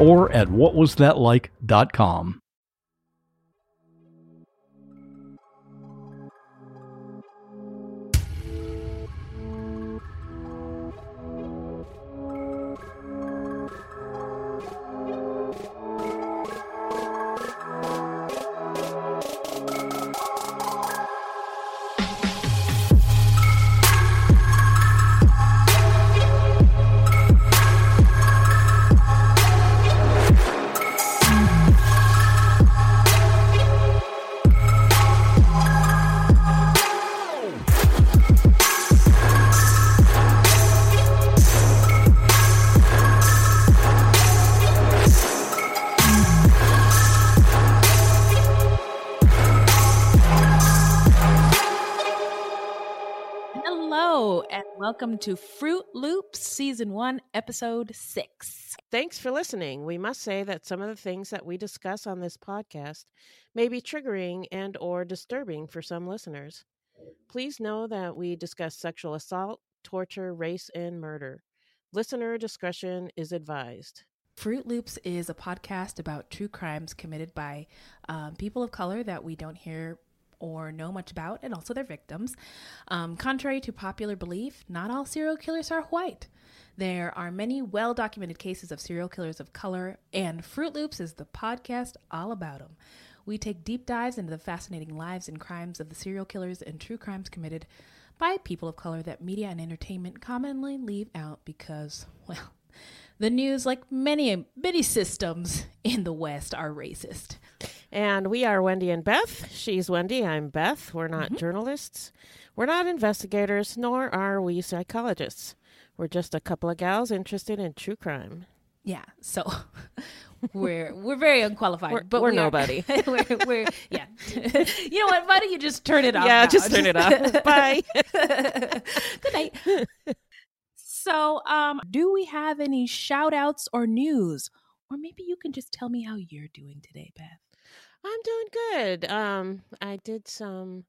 or at whatwasthatlike.com. welcome to Fruit Loops Season 1, Episode 6. Thanks for listening. We must say that some of the things that we discuss on this podcast may be triggering and or disturbing for some listeners. Please know that we discuss sexual assault, torture, race, and murder. Listener discretion is advised. Fruit Loops is a podcast about true crimes committed by um, people of color that we don't hear or know much about, and also their victims. Um, contrary to popular belief, not all serial killers are white. There are many well documented cases of serial killers of color, and Fruit Loops is the podcast all about them. We take deep dives into the fascinating lives and crimes of the serial killers and true crimes committed by people of color that media and entertainment commonly leave out because, well, the news, like many many systems in the West, are racist. And we are Wendy and Beth. She's Wendy, I'm Beth. We're not journalists. We're not investigators, nor are we psychologists. We're just a couple of gals interested in true crime. Yeah, so we're we're very unqualified, We're- but we're we nobody. we're, we're yeah. you know what? Why don't you just turn it off? Yeah, now? just turn it off. Bye. Good night. So, um, do we have any shout outs or news? Or maybe you can just tell me how you're doing today, Beth. I'm doing good. Um, I did some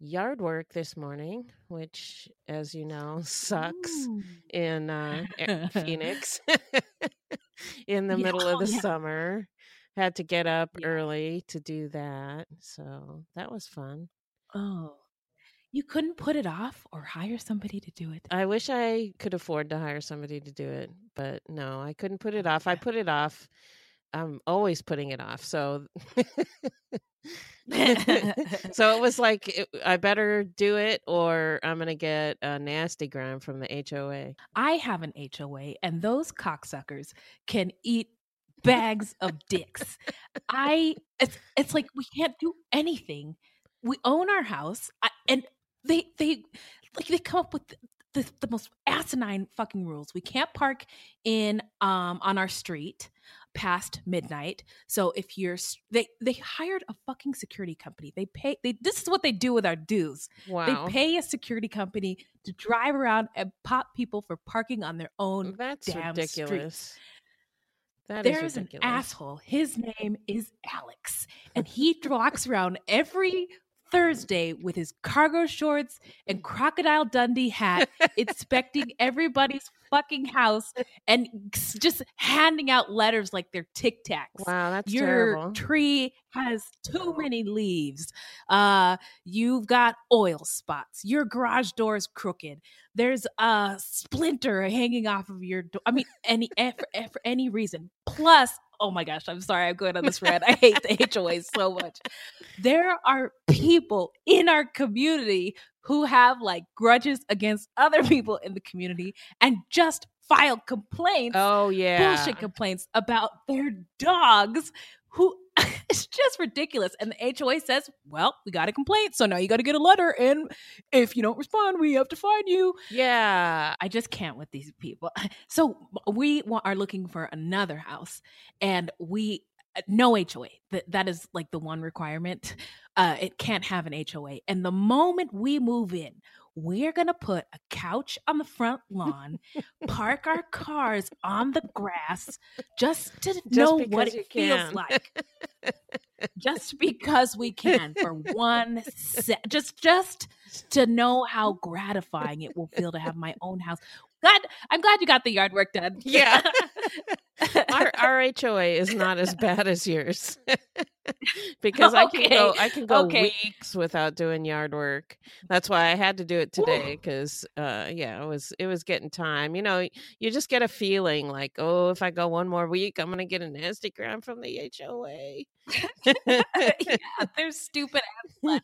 yard work this morning, which, as you know, sucks in uh, Phoenix in the Yeah, middle oh, of the yeah. summer. Had to get up Yeah. early to do that, so that was fun. Oh, you couldn't put it off or hire somebody to do it. I wish I could afford to hire somebody to do it, but no, I couldn't put it off. I put it off. I'm always putting it off. So so it was like it, I better do it or I'm going to get a nasty gram from the HOA. I have an HOA, and those cocksuckers can eat bags of dicks. I it's it's like we can't do anything. We own our house, I, and they they like they come up with the, the most asinine fucking rules. We can't park in um on our street past midnight. So if you're they they hired a fucking security company. They pay they this is what they do with our dues. Wow. They pay a security company to drive around and pop people for parking on their own That's damn ridiculous. streets. That is There's an asshole. His name is Alex, and he walks around every Thursday with his cargo shorts and crocodile Dundee hat, inspecting everybody's fucking house and just handing out letters like they're Tic Tacs. Wow, that's Your terrible. tree has too many leaves. Uh, you've got oil spots. Your garage door is crooked. There's a splinter hanging off of your door. I mean, any eh, for, eh, for any reason. Plus, oh my gosh, I'm sorry, I'm going on this rant. I hate the HOA so much. There are people in our community who have like grudges against other people in the community and just file complaints. Oh yeah. Bullshit complaints about their dogs who it's just ridiculous. And the HOA says, well, we got a complaint. So now you got to get a letter. And if you don't respond, we have to fine you. Yeah. I just can't with these people. So we are looking for another house and we, uh, no HOA. That, that is like the one requirement. Uh, it can't have an HOA. And the moment we move in, we're going to put a couch on the front lawn, park our cars on the grass just to know what it feels like. just because we can for one se- just just to know how gratifying it will feel to have my own house. God, I'm glad you got the yard work done. Yeah. our, our HOA is not as bad as yours because I can go I can go okay. weeks without doing yard work. That's why I had to do it today because uh yeah, it was it was getting time. You know, you just get a feeling like, oh, if I go one more week, I'm gonna get a nasty gram from the HOA. yeah, they're stupid ass.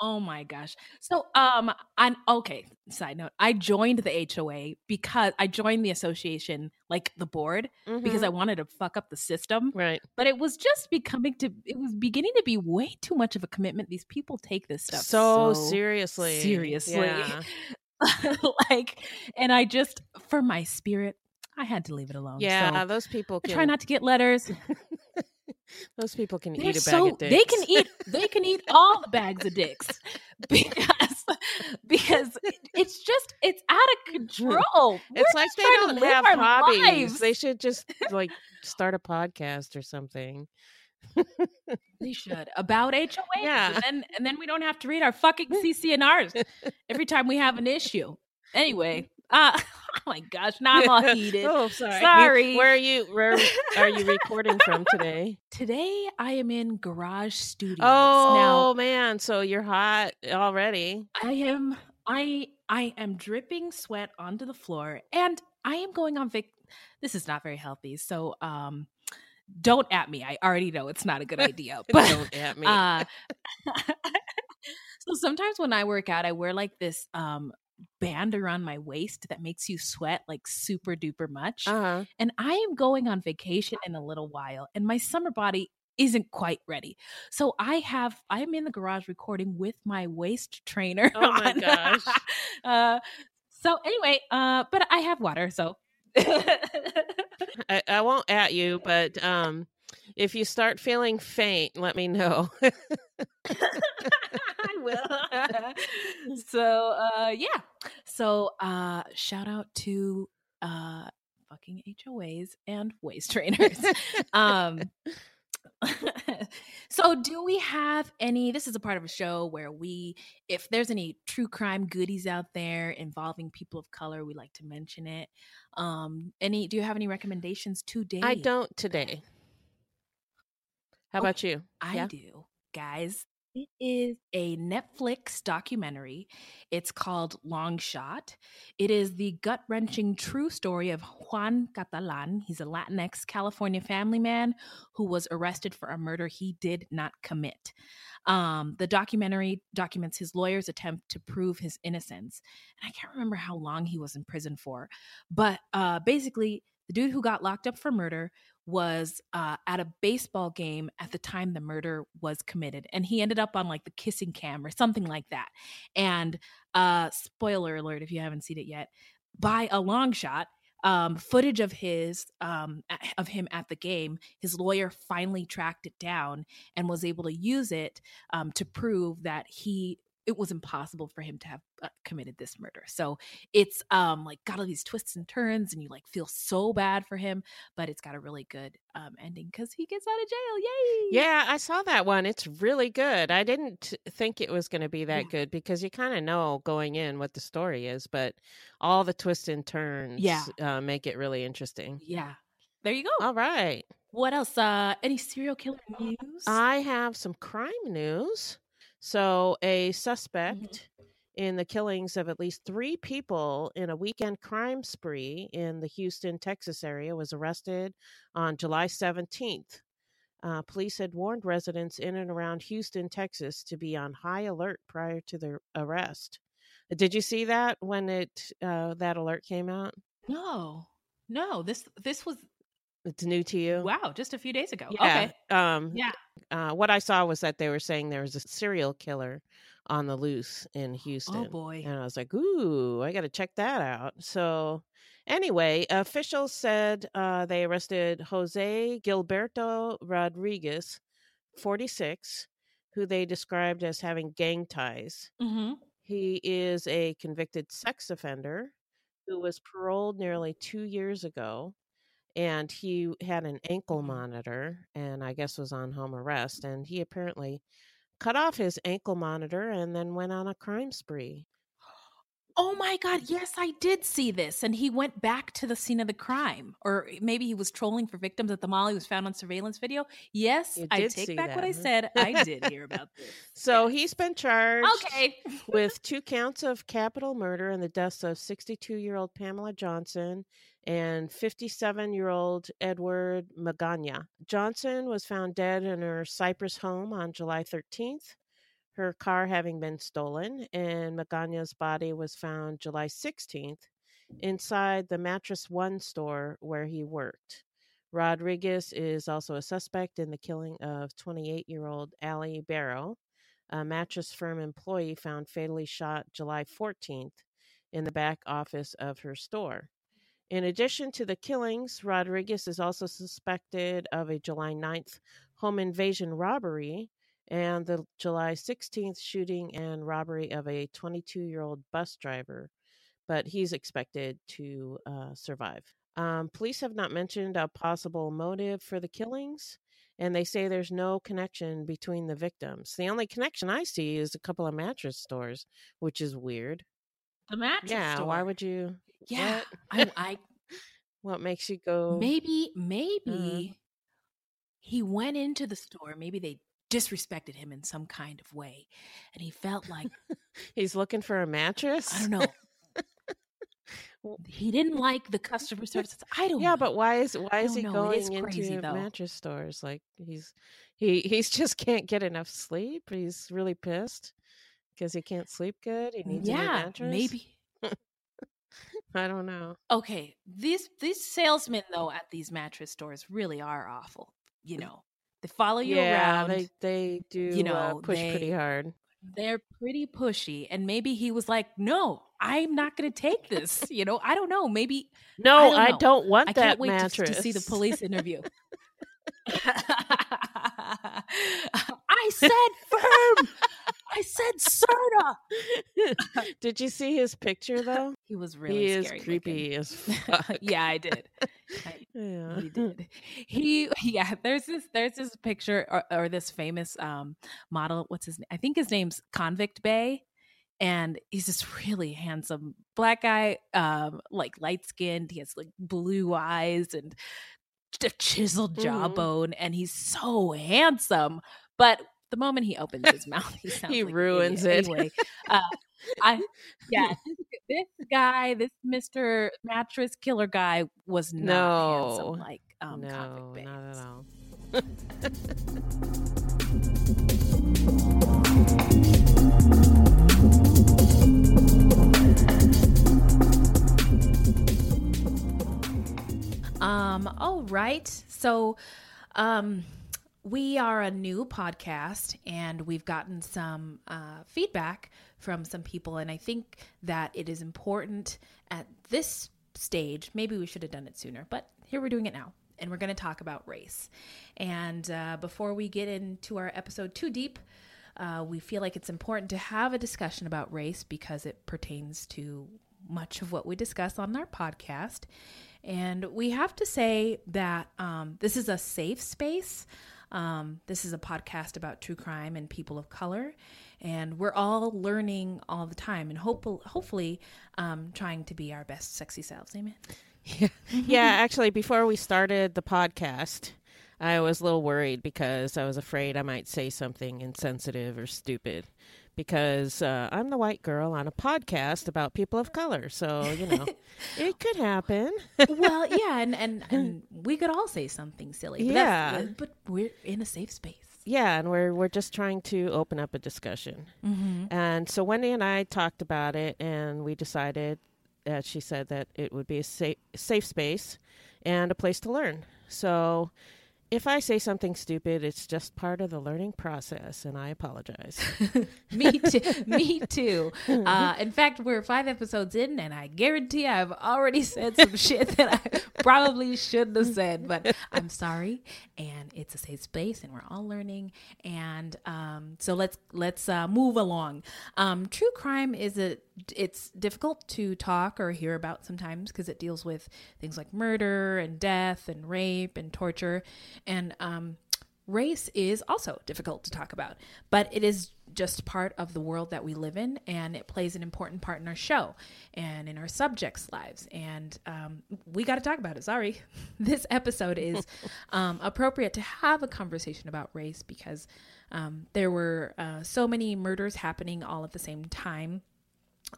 Oh my gosh. So um I'm okay, side note. I joined the HOA because I joined the association, like the board, because Mhm. I wanted to fuck up the system. right. But it was just becoming to it was beginning to be way too much of a commitment. These people take this stuff So, so seriously. seriously. Yeah. like and I just for my spirit, I had to leave it alone. Yeah, So those people I can try not to get letters. those people can They're eat a bag so of dicks. they can eat they can eat all the bags of dicks because because it's just it's out of mm-hmm. control. It's We're like they don't have hobbies. lives. They should just like start a podcast or something. They should about HOAs. Yeah. And then and then we don't have to read our fucking CC&Rs every time we have an issue. Anyway, uh oh my gosh, now I'm all heated. oh, sorry. Sorry. Where are you? Where are you recording from today? Today I am in Garage Studios. Oh Now man, so you're hot already. I am I I am dripping sweat onto the floor and I am going on vac this is not very healthy. So um don't at me. I already know it's not a good idea. But Don't at me. uh so sometimes when I work out, I wear like this um band around my waist that makes you sweat like super duper much. uh-huh. And I am going on vacation in a little while, and my summer body isn't quite ready. So I have I am in the garage recording with my waist trainer. Oh my on. gosh. uh so anyway, uh but I have water, so I, I won't at you, but um, if you start feeling faint, let me know. I will. so uh yeah. So uh shout out to uh fucking HOAs and waist trainers. um so do we have any this is a part of a show where we if there's any true crime goodies out there involving people of color we like to mention it um any do you have any recommendations today I don't today. How about you? I Yeah? do, guys. It is a Netflix documentary. It's called Long Shot. It is the gut wrenching true story of Juan Catalan. He's a Latinx California family man who was arrested for a murder he did not commit. Um, the documentary documents his lawyer's attempt to prove his innocence. And I can't remember how long he was in prison for, but uh, basically, the dude who got locked up for murder was uh, at a baseball game at the time the murder was committed and he ended up on like the kissing cam or something like that. And uh spoiler alert if you haven't seen it yet by a long shot um footage of his um of him at the game his lawyer finally tracked it down and was able to use it um to prove that he it was impossible for him to have uh, committed this murder so it's um like got all these twists and turns and you like feel so bad for him but it's got a really good um ending because he gets out of jail yay Yeah, I saw that one. It's really good. I didn't think it was going to be that Yeah. good because you kind of know going in what the story is, but all the twists and turns Yeah. uh, make it really interesting. yeah there you go All right. what else uh any serial killer news I have some crime news. So, a Mm-hmm. suspect in the killings of at least three people in a weekend crime spree in the Houston, Texas area was arrested on July 17th. Uh, police had warned residents in and around Houston, Texas, to be on high alert prior to their arrest. Did you see that when it uh, that alert came out? No, no. This this was It's new to you. wow, just a few days ago. Yeah. Okay. Um, Yeah. uh, what I saw was that they were saying there was a serial killer on the loose in Houston. Oh boy. And I was like, ooh, I got to check that out. So, anyway, officials said uh, they arrested Jose Gilberto Rodriguez, 46, who they described as having gang ties. Mm-hmm. He is a convicted sex offender who was paroled nearly two years ago. And he had an ankle mm-hmm. monitor and I guess was on home arrest. And he apparently cut off his ankle monitor and then went on a crime spree. Oh my God. Yes, I did see this. And he went back to the scene of the crime. Or maybe he was trolling for victims at the mall. He was found on surveillance video. Yes, I take back what I said. I did hear about this. So Yes. he's been charged Okay. with two counts of capital murder and the deaths of 62 year old Pamela Johnson and 57 year old Edward Magana. Johnson was found dead in her Cypress home on July 13th, her car having been stolen, and Magana's body was found July 16th inside the Mattress One store where he worked. Rodriguez is also a suspect in the killing of 28 year old Allie Barrow a mattress firm employee found fatally shot July 14th in the back office of her store. In addition to the killings, Rodriguez is also suspected of a July 9th home invasion robbery and the July 16th shooting and robbery of a 22 year old bus driver, but he's expected to uh, survive. Um, police have not mentioned a possible motive for the killings and they say there's no connection between the victims. The only connection I see is a couple of mattress stores, which is weird. The mattress yeah, store. why would you? Yeah. what? I, I What makes you go? maybe uh. maybe he went into the store. Maybe they disrespected him in some kind of way, and he felt like He's looking for a mattress. I don't know. he didn't like the customer service. I don't. Yeah, know. but why is why is he know. It is going crazy, into though. mattress stores? Like he's he he's just can't get enough sleep. He's really pissed because he can't sleep good. He needs a new mattress. maybe. I don't know. Okay, these these salesmen though at these mattress stores really are awful. You know, they follow you yeah, around. they they do you uh, know, push pretty hard. they're pretty pushy and maybe he was like no i'm not going to take this you know i don't know maybe No, don't I don't, want i that wait to, mattress to see the police interview i said firm i said serta Did you see his picture though? he was really he is scary creepy looking. as fuck. yeah i did I, yeah. he did he yeah there's this there's this picture or, or this famous um model what's his name i think his name's convict bay and he's this really handsome black guy um like light skinned he has like blue eyes and a chiseled Mhm. jawbone and he's so handsome but the moment he opens his mouth he sounds He like ruins it. anyway uh i yeah this guy this mr mattress killer guy was not handsome No. like um no, convict not at all. Um, all right. So, um, we are a new podcast and we've gotten some uh, feedback from some people. And I think that it is important at this stage. Maybe we should have done it sooner, but here we're doing it now. And we're going to talk about race. And uh, before we get into our episode too deep, uh, we feel like it's important to have a discussion about race because it pertains to much of what we discuss on our podcast. And we have to say that um, this is a safe space. Um, this is a podcast about true crime and people of color. And we're all learning all the time and hope- hopefully um, trying to be our best sexy selves. Amen. yeah, actually, before we started the podcast, I was a little worried because I was afraid I might say something insensitive or stupid because uh, I'm the white girl on a podcast about people of color. So, you know, it could happen. well, yeah, and, and, and we could all say something silly. But Yeah. But we're in a safe space. Yeah, and we're we're just trying to open up a discussion. Mm-hmm. And so Wendy and I talked about it, and we decided that she said that it would be a safe safe space and a place to learn. So if I say something stupid, it's just part of the learning process, and I apologize. Me too. Me too. Uh, in fact, we're five episodes in, and I guarantee I've already said some shit that I probably shouldn't have said. But I'm sorry, and it's a safe space, and we're all learning. And um, so let's let's uh, move along. Um, true crime is a it's difficult to talk or hear about sometimes because it deals with things like murder and death and rape and torture, and um, race is also difficult to talk about, but it is just part of the world that we live in, and it plays an important part in our show and in our subjects' lives. And um, we got to talk about it. Sorry, this episode is um, appropriate to have a conversation about race because um, there were uh, so many murders happening all at the same time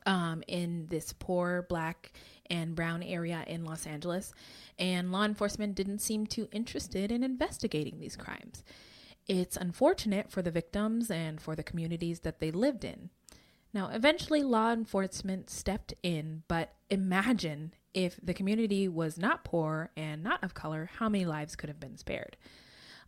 um, in this poor black and brown area in Los Angeles, and law enforcement didn't seem too interested in investigating these crimes. It's unfortunate for the victims and for the communities that they lived in. Now, eventually, law enforcement stepped in, but imagine if the community was not poor and not of color, how many lives could have been spared?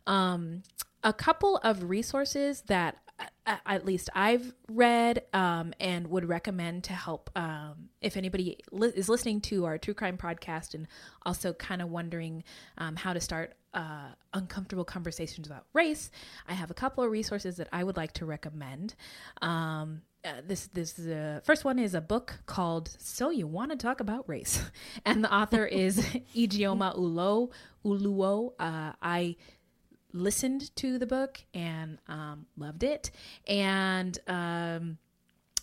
um, a couple of resources that at least I've read um, and would recommend to help um, if anybody li- is listening to our true crime podcast and also kind of wondering um, how to start uh, uncomfortable conversations about race. I have a couple of resources that I would like to recommend. Um, uh, this this uh, first one is a book called "So You Want to Talk About Race," and the author is Ijeoma Ulo Oluo. Uh, I listened to the book and um, loved it. And um,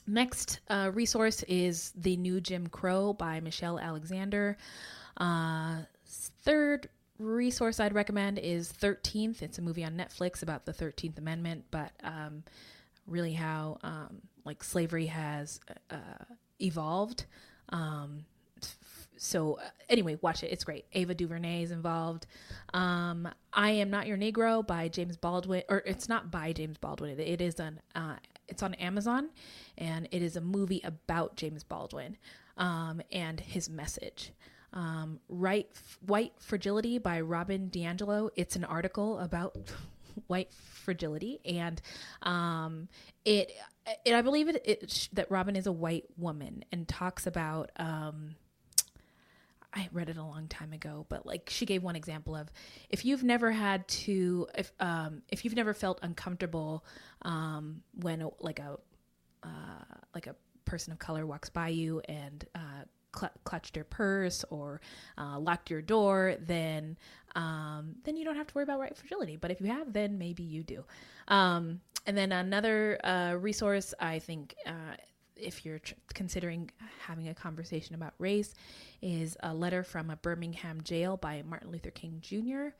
next uh, resource is The New Jim Crow by Michelle Alexander. Uh, third resource I'd recommend is 13th. It's a movie on Netflix about the 13th Amendment, but um, really how um, like slavery has uh, evolved. Um, so uh, anyway, watch it. It's great. Ava DuVernay is involved. Um, I am not your Negro by James Baldwin, or it's not by James Baldwin. It is on uh, it's on Amazon, and it is a movie about James Baldwin um, and his message. Um, right, White Fragility by Robin DiAngelo. It's an article about white fragility, and um, it, it I believe it, it that Robin is a white woman and talks about. Um, I read it a long time ago, but like she gave one example of if you've never had to if um if you've never felt uncomfortable um when like a uh like a person of color walks by you and uh cl- clutched your purse or uh, locked your door, then um, then you don't have to worry about right fragility. But if you have, then maybe you do. Um, and then another uh, resource, I think, uh, if you're tr- considering having a conversation about race, is a letter from a Birmingham jail by Martin Luther King Jr.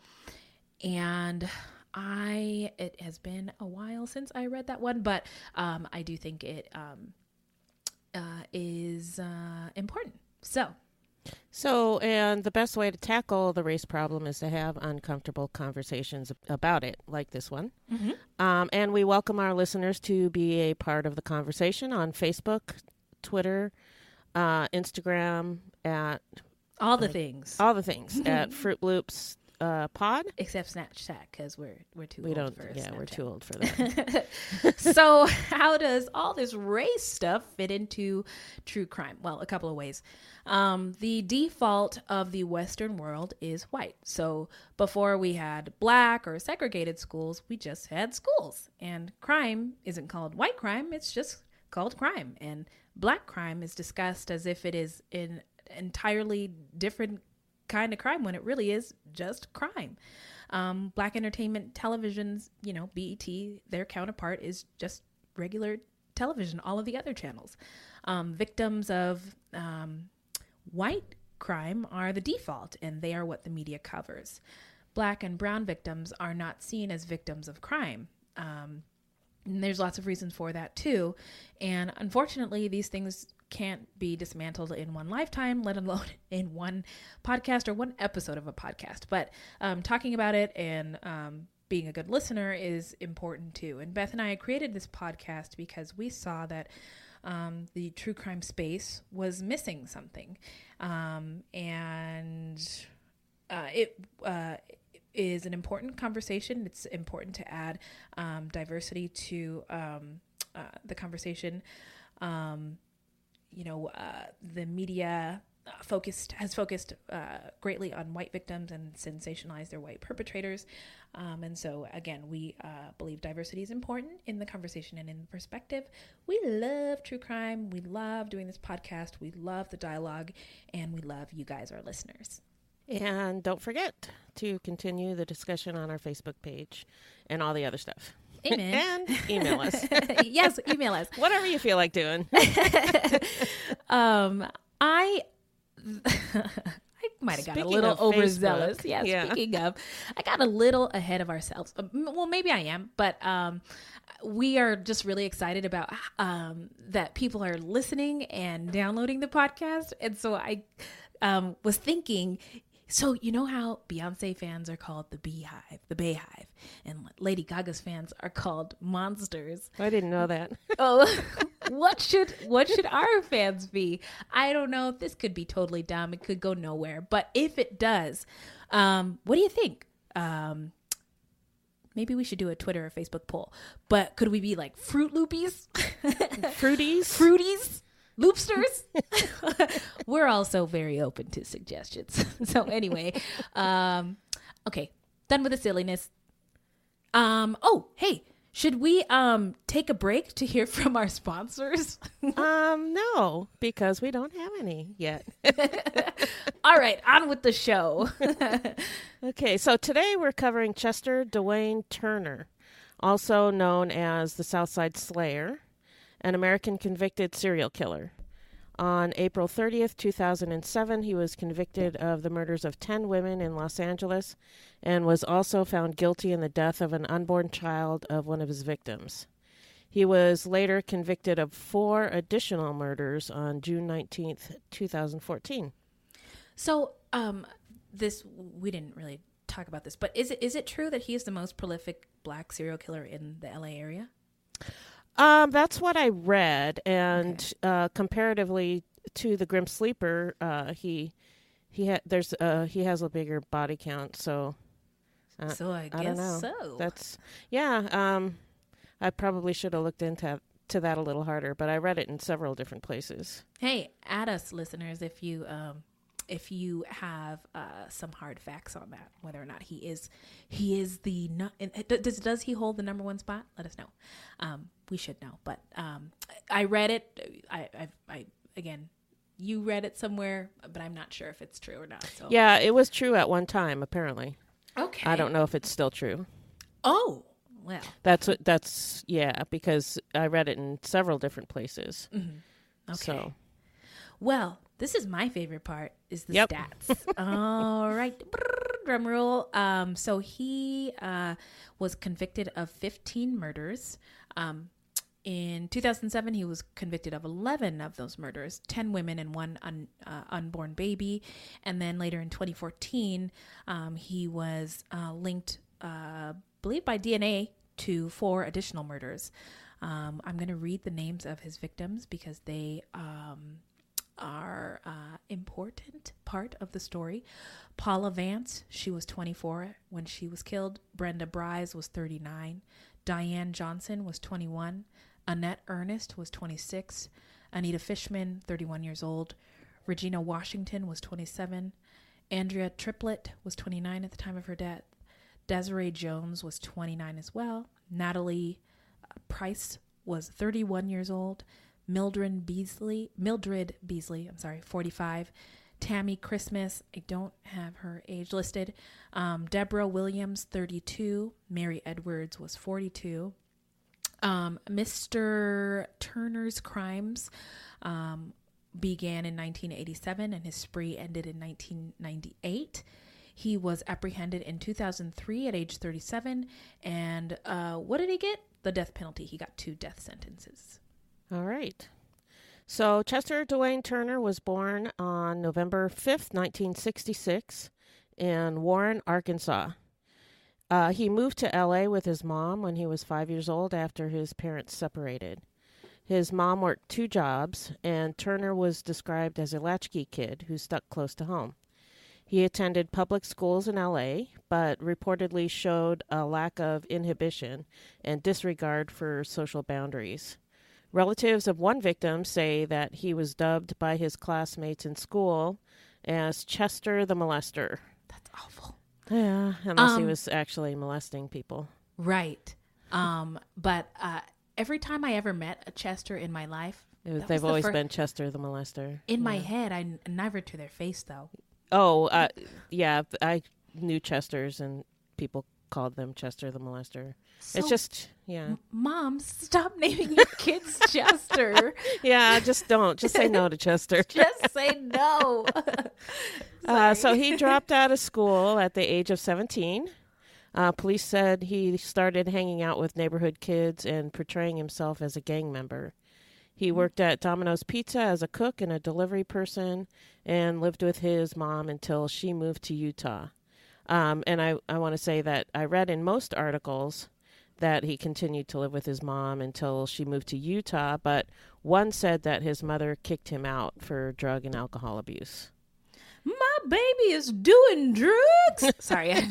And I, it has been a while since I read that one, but um, I do think it um, uh, is uh, important. So, So, and the best way to tackle the race problem is to have uncomfortable conversations about it, like this one. Um, and we welcome our listeners to be a part of the conversation on Facebook, Twitter, uh, Instagram, at all the things all the things at Fruit Loops uh, Pod. except Snapchat because we're we're too We old don't, for yeah, we're too old for that. so, how does all this race stuff fit into true crime? Well, a couple of ways. Um, the default of the Western world is white. So, before we had black or segregated schools, we just had schools. And crime isn't called white crime, it's just called crime. And black crime is discussed as if it is an entirely different kind of crime when it really is just crime. Um, black entertainment television's, you know, BET, their counterpart is just regular television, all of the other channels. Um, victims of um, white crime are the default, and they are what the media covers. Black and brown victims are not seen as victims of crime. Um, And there's lots of reasons for that too. And unfortunately, these things can't be dismantled in one lifetime, let alone in one podcast or one episode of a podcast. But um, talking about it and um, being a good listener is important too. And Beth and I created this podcast because we saw that um, the true crime space was missing something. Um, and uh, it uh, is an important conversation. It's important to add um, diversity to um, uh, the conversation. Um, you know, uh, the media focused has focused uh, greatly on white victims and sensationalized their white perpetrators. Um, and so, again, we uh, believe diversity is important in the conversation and in the perspective. We love true crime. We love doing this podcast. We love the dialogue, and we love you guys, our listeners. And don't forget to continue the discussion on our Facebook page and all the other stuff. Amen. and email us. yes, email us. Whatever you feel like doing. um, I. I might have got a little overzealous. Facebook, Yeah, yeah. Speaking of, I got a little ahead of ourselves. Uh, Well, maybe I am, but um, we are just really excited about um, that people are listening and downloading the podcast. And so I um, was thinking, so you know how Beyonce fans are called the Beehive, the BeyHive, and Lady Gaga's fans are called monsters. I didn't know that. Oh, what should what should our fans be? I don't know. This could be totally dumb. It could go nowhere. But if it does, um, what do you think? Um, maybe we should do a Twitter or Facebook poll. But could we be like Fruit Loopies, Fruities? Fruities, Loopsters? We're also very open to suggestions. so anyway, um, okay, done with the silliness. Um, oh, hey, should we um take a break to hear from our sponsors? um, no, because we don't have any yet. All right, on with the show. Okay, so today we're covering Chester Dewayne Turner, also known as the Southside Slayer, an American convicted serial killer. On April 30th, 2007, he was convicted of the murders of 10 women in Los Angeles and was also found guilty in the death of an unborn child of one of his victims. He was later convicted of four additional murders on June 19th, 2014. so, um, this we didn't really talk about this, but is it is it true that he is the most prolific black serial killer in the LA area? Um, that's what I read, and uh, comparatively to the Grim Sleeper, uh, he he ha- there's uh, he has a bigger body count, so uh, so I guess I don't know. so. That's yeah. Um, I probably should have looked into to that a little harder, but I read it in several different places. Hey, add us listeners if you um if you have uh some hard facts on that whether or not he is he is the and d- does does he hold the number one spot let us know um we should know but um i read it i i, I again you read it somewhere but i'm not sure if it's true or not so Yeah, it was true at one time. Apparently, okay I don't know if it's still true. oh well That's what. That's yeah, because I read it in several different places. okay So Well, this is my favorite part is the Yep. stats. All right. Brrr, Drum roll. Um, so he uh, was convicted of 15 murders. Um, in 2007, he was convicted of 11 of those murders 10 women and one un, uh, unborn baby. And then later in 2014, um, he was uh, linked, uh, believed by DNA, to four additional murders. Um, I'm going to read the names of his victims because they um, are uh, important part of the story. Paula Vance, she was 24 when she was killed. Brenda Bries was 39. Diane Johnson was 21. Annette Ernest was 26. Anita Fishman, 31 years old. Regina Washington was 27. Andrea Tripplett was 29 at the time of her death. Desarae Jones was 29 as well. Natalie uh, Price was 31 years old. Mildred Beasley, Mildred Beasley, I'm sorry, 45. Tammie Christmas, I don't have her age listed. Um, Deborah Williams, 32. Mary Edwards was 42. Um, Mr. Turner's crimes um, began in 1987 and his spree ended in 1998. He was apprehended in 2003 at age 37. And uh, what did he get? The death penalty. He got two death sentences. All right. So Chester Dewayne Turner was born on November 5th, 1966, in Warren, Arkansas. Uh, he moved to LA with his mom when he was five years old after his parents separated. His mom worked two jobs, and Turner was described as a latchkey kid who stuck close to home. He attended public schools in LA, but reportedly showed a lack of inhibition and disregard for social boundaries. Relatives of one victim say that he was dubbed by his classmates in school as Chester the Molester. That's awful. Yeah, unless he Um, was actually molesting people. Right. Um, but uh, every time I ever met a Chester in my life, It was, they've was always fir- been Chester the Molester. in my head, I n- never to their face though. Oh, uh, yeah, I knew Chesters and people called them Chester the Molester. So, it's just, yeah. mom, stop naming your kids Chester. Yeah, just don't. Just say no to Chester. Just say no. Uh, so he dropped out of school at the age of 17. Uh, police said he started hanging out with neighborhood kids and portraying himself as a gang member. He worked at Domino's Pizza as a cook and a delivery person and lived with his mom until she moved to Utah. Um, and I, I want to say that I read in most articles that he continued to live with his mom until she moved to Utah, but one said that his mother kicked him out for drug and alcohol abuse. my baby is doing drugs. Sorry.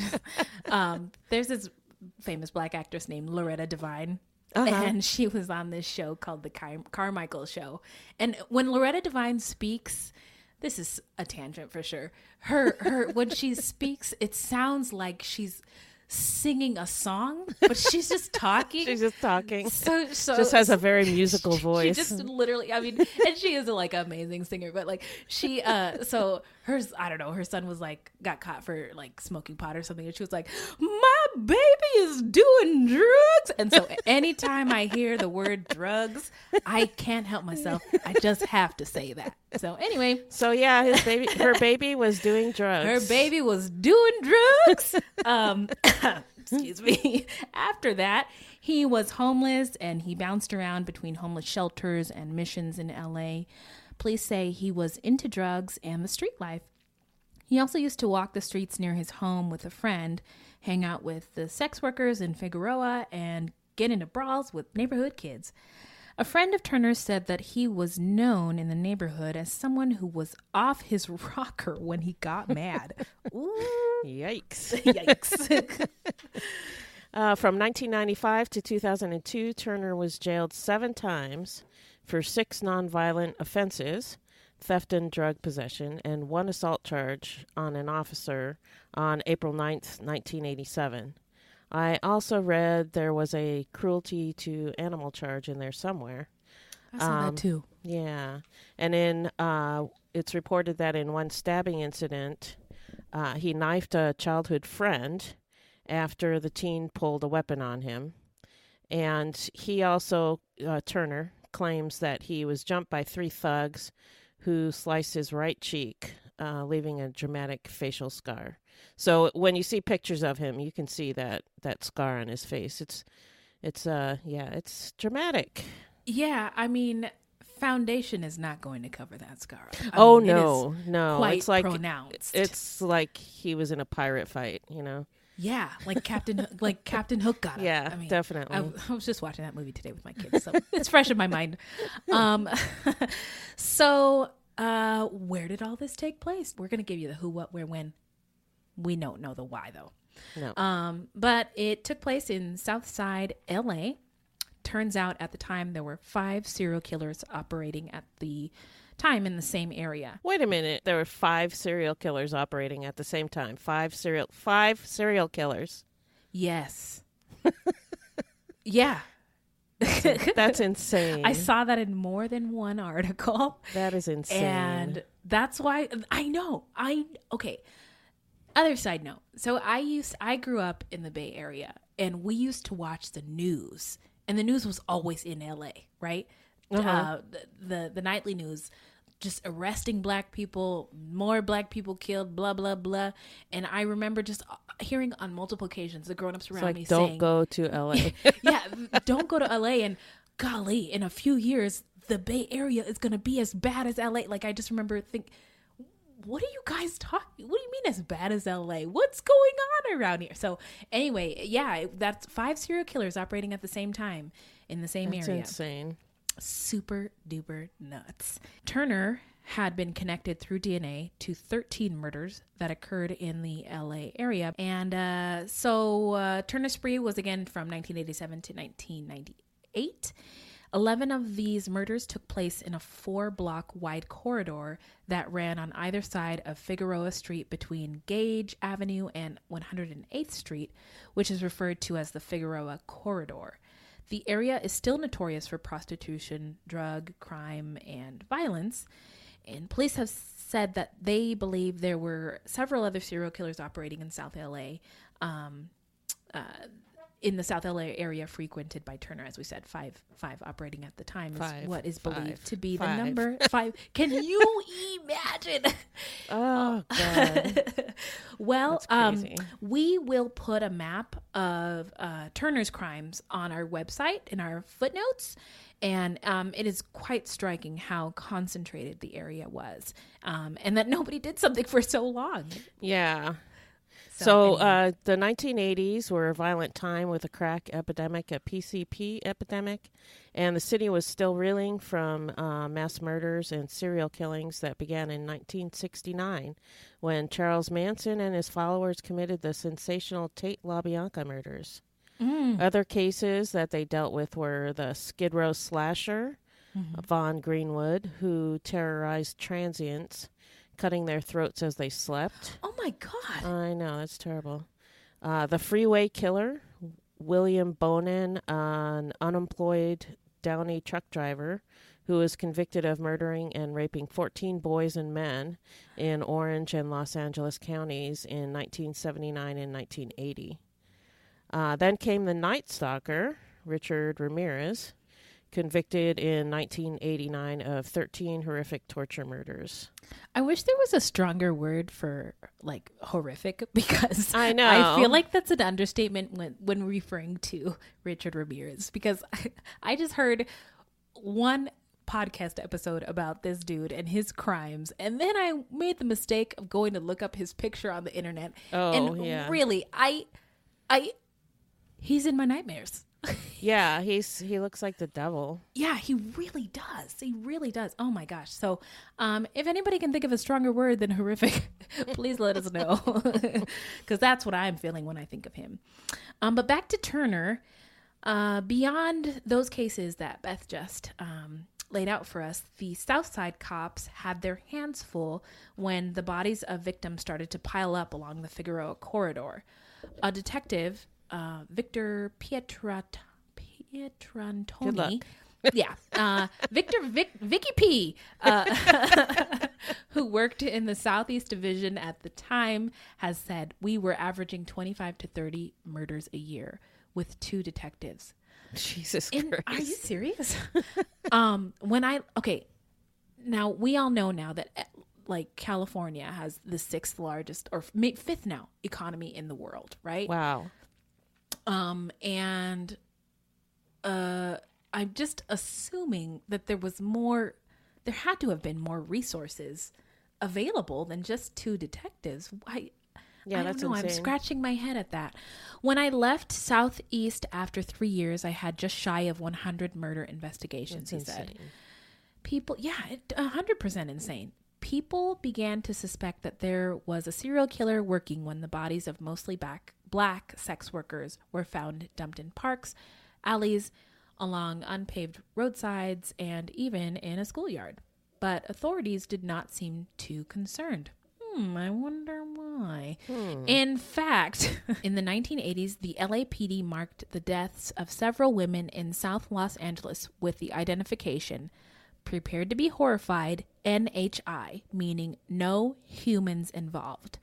Um, there's this famous black actress named Loretta Devine. Uh-huh. And she was on this show called The Car- Carmichael Show. And when Loretta Devine speaks, this is a tangent for sure. Her her when she speaks, it sounds like she's singing a song, but she's just talking. She's just talking. so so just has a very musical voice. She just literally, I mean, and she is a like amazing singer, but like she, uh, so hers, I don't know, her son was like got caught for like smoking pot or something, and she was like, "My baby is doing drugs," and so anytime I hear the word drugs, I can't help myself. I just have to say that. So anyway, so yeah, his baby, her baby was doing drugs. her baby was doing drugs. um, excuse me. After that, he was homeless and he bounced around between homeless shelters and missions in LA. Police say he was into drugs and the street life. He also used to walk the streets near his home with a friend, hang out with the sex workers in Figueroa, and get into brawls with neighborhood kids. A friend of Turner's said that he was known in the neighborhood as someone who was off his rocker when he got mad. Ooh, Yikes. yikes. Uh, from 1995 to 2002, Turner was jailed seven times for six nonviolent offenses theft and drug possession, and one assault charge on an officer on April 9th, 1987. I also read there was a cruelty to animal charge in there somewhere. I saw Um, that too. Yeah, and in uh, it's reported that in one stabbing incident, uh, he knifed a childhood friend after the teen pulled a weapon on him, and he also uh, Turner claims that he was jumped by three thugs who sliced his right cheek, uh, leaving a dramatic facial scar. So when you see pictures of him, you can see that that scar on his face. It's it's uh yeah, it's dramatic. Yeah, I mean, foundation is not going to cover that scar. I oh mean, no, no! quite it's like pronounced. it's like he was in a pirate fight, you know. Yeah, like Captain, like Captain Hook got him. Yeah, I mean, definitely. I, I was just watching that movie today with my kids, so it's fresh in my mind. Um, so uh, where did all this take place? We're gonna give you the who, what, where, when. We don't know the why though. No. Um, but it took place in South Side, LA. Turns out at the time there were five serial killers operating at the time in the same area. Wait a minute. There were five serial killers operating at the same time. Five serial five serial killers. Yes. yeah. That's insane. I saw that in more than one article. that is insane. And that's why I know. I okay. Other side note. So I used I grew up in the Bay Area and we used to watch the news. And the news was always in LA, right? Uh-huh. Uh, the, the the nightly news just arresting black people, more black people killed, blah blah blah. And I remember just uh, hearing on multiple occasions the grown-ups around like me don't saying, go to LA. yeah, don't go to LA. And golly, in a few years, the Bay Area is going to be as bad as LA. Like, I just remember think, what are you guys talking? What do you mean as bad as LA? What's going on around here? So, anyway, yeah, that's five serial killers operating at the same time in the same That's area insane. Super duper nuts. Turner had been connected through DNA to 13 murders that occurred in the LA area. And uh, so uh, Turner Spree was again from 1987 to 1998. 11 of these murders took place in a four block wide corridor that ran on either side of Figueroa Street between Gage Avenue and 108th Street, which is referred to as the Figueroa Corridor. The area is still notorious for prostitution, drug, crime, and violence. And police have said that they believe there were several other serial killers operating in South LA, um, uh, in the South LA area frequented by Turner, as we said, five five operating at the time is Five, what is believed five, to be five. the number five. Can you imagine? Oh god. well, um, we will put a map of uh, Turner's crimes on our website in our footnotes. And um, it is quite striking how concentrated the area was, um, and that nobody did something for so long. Yeah. So, uh, the 1980s were a violent time with a crack epidemic, a PCP epidemic, and the city was still reeling from uh, mass murders and serial killings that began in 1969 when Charles Manson and his followers committed the sensational Tate LaBianca murders. Mm. Other cases that they dealt with were the Skid Row slasher, Mm-hmm. Vaughn Greenwood, who terrorized transients, cutting their throats as they slept. oh my god! I know, that's terrible. Uh, the Freeway Killer, William Bonin, an unemployed Downey truck driver who was convicted of murdering and raping 14 boys and men in Orange and Los Angeles counties in 1979 and 1980. Uh, then came the Night Stalker, Richard Ramirez, convicted in 1989 of 13 horrific torture murders. I wish there was a stronger word for like horrific because I know I feel like that's an understatement when when referring to Richard Ramirez because I, I just heard one podcast episode about this dude and his crimes and then I made the mistake of going to look up his picture on the internet Oh, and yeah. really I I he's in my nightmares. Yeah, he's he looks like the devil. Yeah, he really does. He really does. Oh my gosh. So, um, if anybody can think of a stronger word than horrific, please let us know. Because that's what I'm feeling when I think of him. Um, but back to Turner. Uh, beyond those cases that Beth just um, laid out for us, the Southside cops had their hands full when the bodies of victims started to pile up along the Figueroa corridor. A detective, uh, Victor Pietrat- Good Pietrantoni, luck. yeah, uh, Victor Vic, Vicky P, uh, who worked in the Southeast Division at the time, has said we were averaging 25 to 30 murders a year with two detectives. Jesus And Christ. are you serious? um, when I okay, now we all know now that eh, like California has the sixth largest or fifth now economy in the world, right? Wow. Um, and uh, I'm just assuming that there was more, there had to have been more resources available than just two detectives. I, Yeah, I that's don't know. I'm scratching my head at that. When I left Southeast after three years, I had just shy of 100 murder investigations. That's he said people yeah a hundred percent insane people began to suspect that there was a serial killer working when the bodies of mostly back, black sex workers were found dumped in parks alleys along unpaved roadsides and even in a schoolyard. But authorities did not seem too concerned. Hmm, I wonder why. In fact, in the 1980s, the LAPD marked the deaths of several women in South Los Angeles with the identification prepared to be horrified NHI, meaning no humans involved,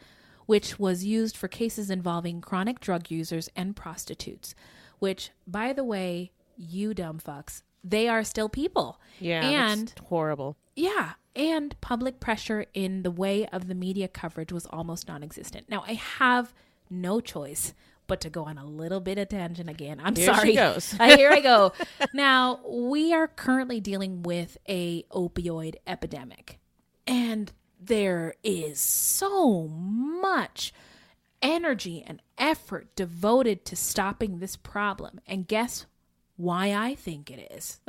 which was used for cases involving chronic drug users and prostitutes, which, by the way, you dumb fucks, they are still people. Yeah. And horrible. yeah. and public pressure in the way of the media coverage was almost non existent. Now, I have no choice but to go on a little bit of tangent again. I'm Here sorry. she goes. Uh, here I go. Now, we are currently dealing with a opioid epidemic. And there is so much energy and effort devoted to stopping this problem. And guess why I think it is?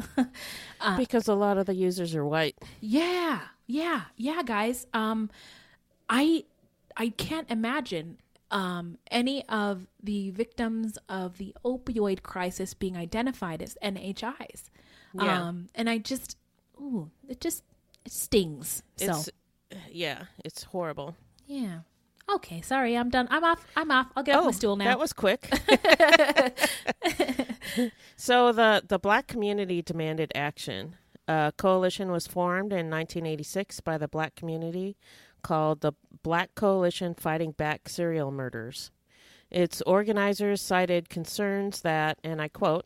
because a lot of the users are white. Yeah, yeah, yeah, guys. Um, I I can't imagine um any of the victims of the opioid crisis being identified as NHIs. Yeah. Um, and I just, ooh, it just it stings. So It's yeah, it's horrible. yeah. Okay, sorry, I'm done. I'm off. I'm off. I'll get off my oh, stool now. Oh, That was quick. so the the black community demanded action. A coalition was formed in 1986 by the black community called the Black Coalition Fighting Back Serial Murders. Its organizers cited concerns that, and I quote,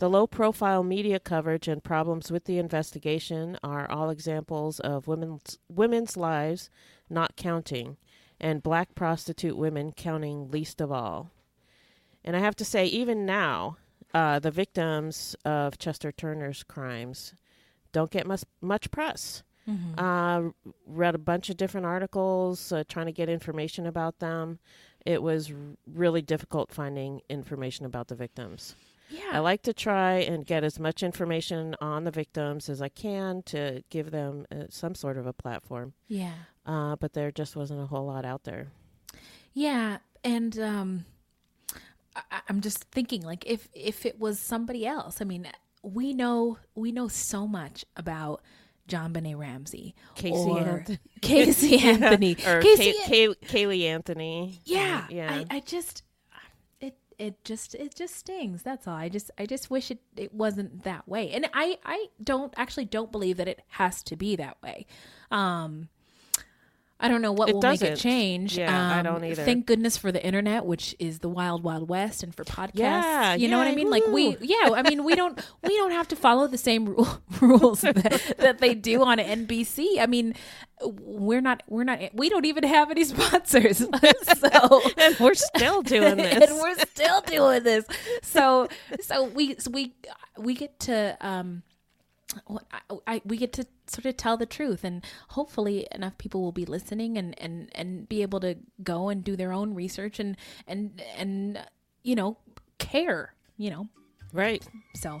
the low profile media coverage and problems with the investigation are all examples of women's, women's lives not counting, and black prostitute women counting least of all. And I have to say, even now, uh, the victims of Chester Turner's crimes don't get much, much press. Uh, read a bunch of different articles uh, trying to get information about them. It was r- really difficult finding information about the victims. Yeah. I like to try and get as much information on the victims as I can to give them uh, some sort of a platform. yeah. Uh, but there just wasn't a whole lot out there. Yeah, and um, I, I'm just thinking, like, if if it was somebody else, I mean, we know we know so much about John Benet Ramsey, Casey or Anthony. Casey Anthony, or Casey. Kay- Kay- Caylee Anthony. yeah, yeah. I, I just it just it just stings. That's all. I just I just wish it it wasn't that way, and I I don't actually don't believe that it has to be that way. Um. I don't know what It will make it change. Yeah, I Um, don't either. Thank goodness for the internet, which is the wild, wild west, and for podcasts. Yeah, you know what I mean. Like we, yeah, I mean we don't we don't have to follow the same ru- rules that, that they do on NBC. I mean, we're not we're not we don't even have any sponsors, so and we're still doing this. and we're still doing this. So so we so we we get to um I, oh, I, we get to sort of tell the truth and hopefully enough people will be listening and, and, and be able to go and do their own research and and and you know care you know right. so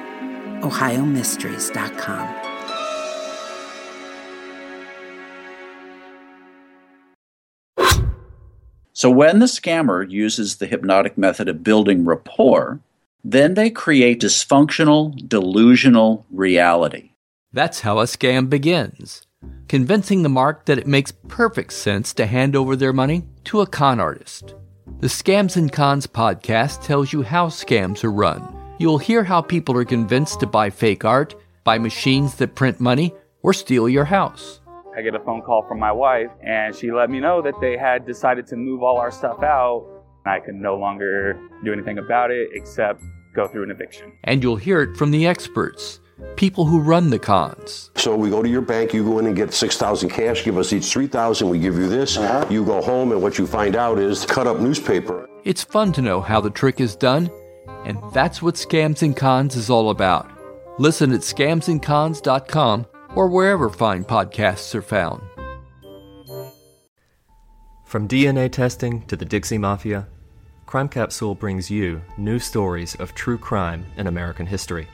OhioMysteries.com. So when the scammer uses the hypnotic method of building rapport, then they create dysfunctional, delusional reality. That's how a scam begins. Convincing the mark that it makes perfect sense to hand over their money to a con artist. The Scams and Cons podcast tells you how scams are run. You'll hear how people are convinced to buy fake art, buy machines that print money, or steal your house. I get a phone call from my wife, and she let me know that they had decided to move all our stuff out. I could no longer do anything about it except go through an eviction. And you'll hear it from the experts, people who run the cons. So we go to your bank, you go in and get 6,000 cash, give us each 3,000, we give you this. Uh-huh. You go home and what you find out is cut up newspaper. It's fun to know how the trick is done, and that's what Scams and Cons is all about. Listen at scamsandcons.com or wherever fine podcasts are found. From DNA testing to the Dixie Mafia, Crime Capsule brings you new stories of true crime in American history.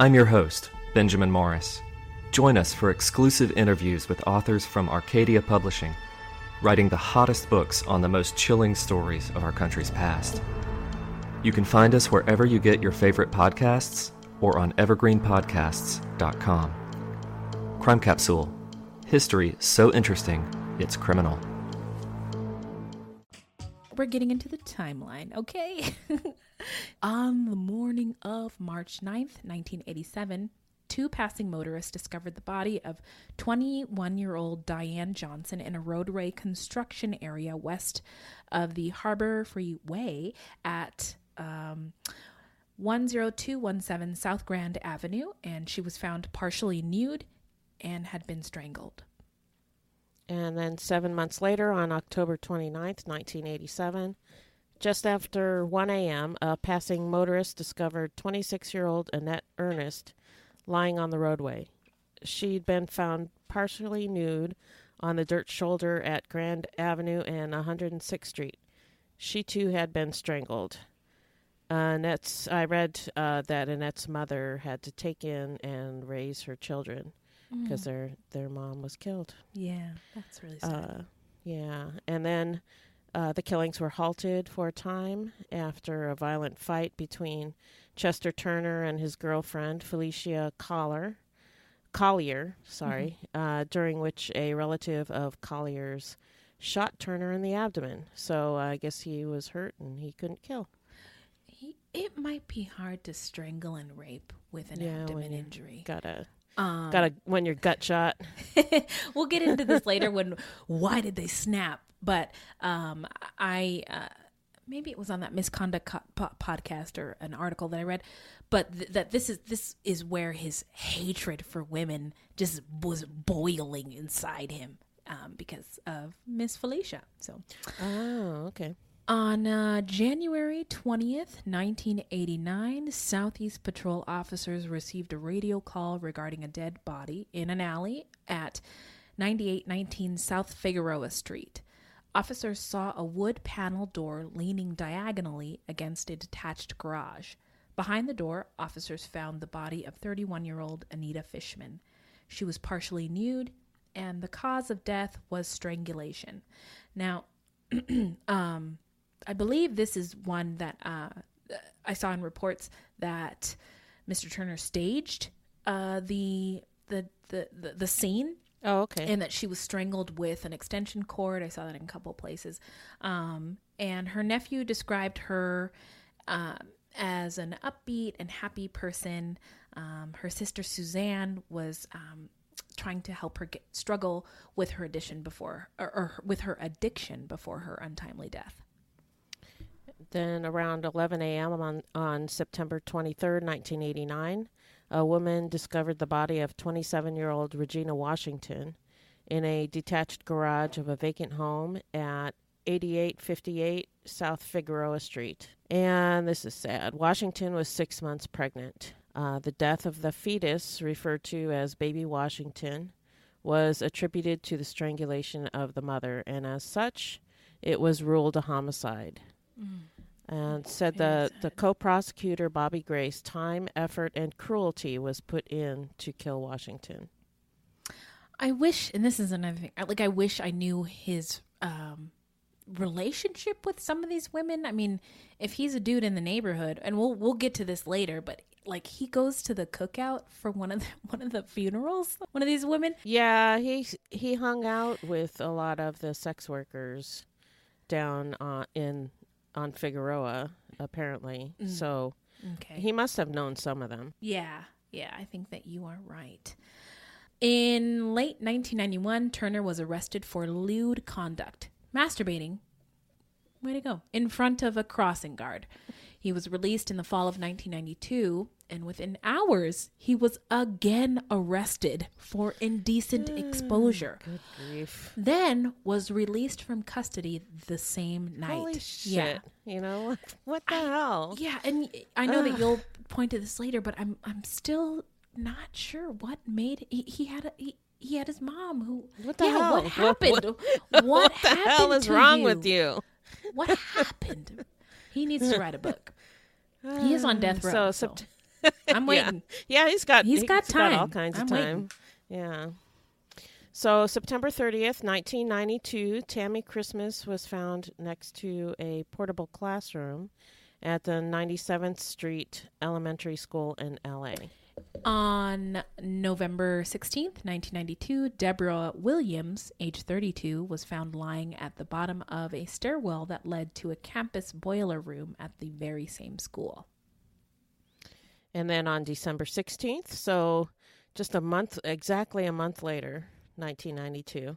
I'm your host, Benjamin Morris. Join us for exclusive interviews with authors from Arcadia Publishing, writing the hottest books on the most chilling stories of our country's past. You can find us wherever you get your favorite podcasts or on evergreenpodcasts.com. Crime Capsule History so interesting, it's criminal. We're getting into the timeline, okay? On the morning of March 9th, 1987, two passing motorists discovered the body of 21 year old Diane Johnson in a roadway construction area west of the Harbor Freeway at um, 10217 South Grand Avenue, and she was found partially nude and had been strangled. And then seven months later, on October 29th, 1987, just after 1 a.m., a passing motorist discovered 26 year old Annette Ernest lying on the roadway. She'd been found partially nude on the dirt shoulder at Grand Avenue and 106th Street. She too had been strangled. Annette's, I read uh, that Annette's mother had to take in and raise her children because Mm. their their mom was killed. Yeah, that's really sad. Uh, yeah, and then uh, the killings were halted for a time after a violent fight between Chester Turner and his girlfriend Felicia Collier. Collier, sorry, uh, during which a relative of Collier's shot Turner in the abdomen. So I guess he was hurt and he couldn't kill. It might be hard to strangle and rape with an Yeah, abdomen injury. Gotta, Um, gotta when your gut shot. we'll get into this later when why did they snap but um i uh, maybe it was on that misconduct co- po- podcast or an article that i read but th- that this is this is where his hatred for women just was boiling inside him um, because of miss felicia so Oh, okay. On uh, January 20th, 1989, Southeast Patrol officers received a radio call regarding a dead body in an alley at 9819 South Figueroa Street. Officers saw a wood panel door leaning diagonally against a detached garage. Behind the door, officers found the body of 31 year old Anita Fishman. She was partially nude, and the cause of death was strangulation. Now, um, I believe this is one that uh, I saw in reports that Mr. Turner staged uh, the, the the the the scene. Oh, okay. And that she was strangled with an extension cord. I saw that in a couple places. Um, and her nephew described her um, as an upbeat and happy person. Um, her sister Suzanne was um, trying to help her get, struggle with her addiction before, or, or with her addiction before her untimely death. Then around 11 a.m. on, on September 23, 1989, a woman discovered the body of 27 year old Regina Washington in a detached garage of a vacant home at 8858 South Figueroa Street. And this is sad. Washington was six months pregnant. Uh, the death of the fetus, referred to as baby Washington, was attributed to the strangulation of the mother, and as such, it was ruled a homicide. And said the, the co prosecutor, Bobby Grace, time, effort, and cruelty was put in to kill Washington. I wish, and this is another thing. Like, I wish I knew his um, relationship with some of these women. I mean, if he's a dude in the neighborhood, and we'll we'll get to this later, but like he goes to the cookout for one of the, one of the funerals, one of these women. Yeah, he he hung out with a lot of the sex workers down uh, in on Figueroa, apparently. Mm. So Okay. he must have known some of them. Yeah, yeah, I think that you are right. In late 1991, Turner was arrested for lewd conduct, masturbating. Way to go. In front of a crossing guard. He was released in the fall of 1992, and within hours, he was again arrested for indecent mm, exposure. Good grief. Then was released from custody the same night. Holy shit. Yeah. You know, what the hell? Yeah, and I know that you'll point to this later, but I'm I'm still not sure what made he, he had a he, he had his mom who What the yeah, hell? what What- happened? what- What, what the hell is wrong with you? What happened? He needs to write a book. He is on death mm, row. So, So, I'm waiting. Yeah, he's got He's got all time. kinds I'm of time. waiting. Yeah. So, September 30th, 1992, Tammie Christmas was found next to a portable classroom at the 97th Street Elementary School in LA. On November 16th, 1992, Deborah Williams, age 32, was found lying at the bottom of a stairwell that led to a campus boiler room at the very same school. And then on December 16th, so just a month, exactly a month later, 1992,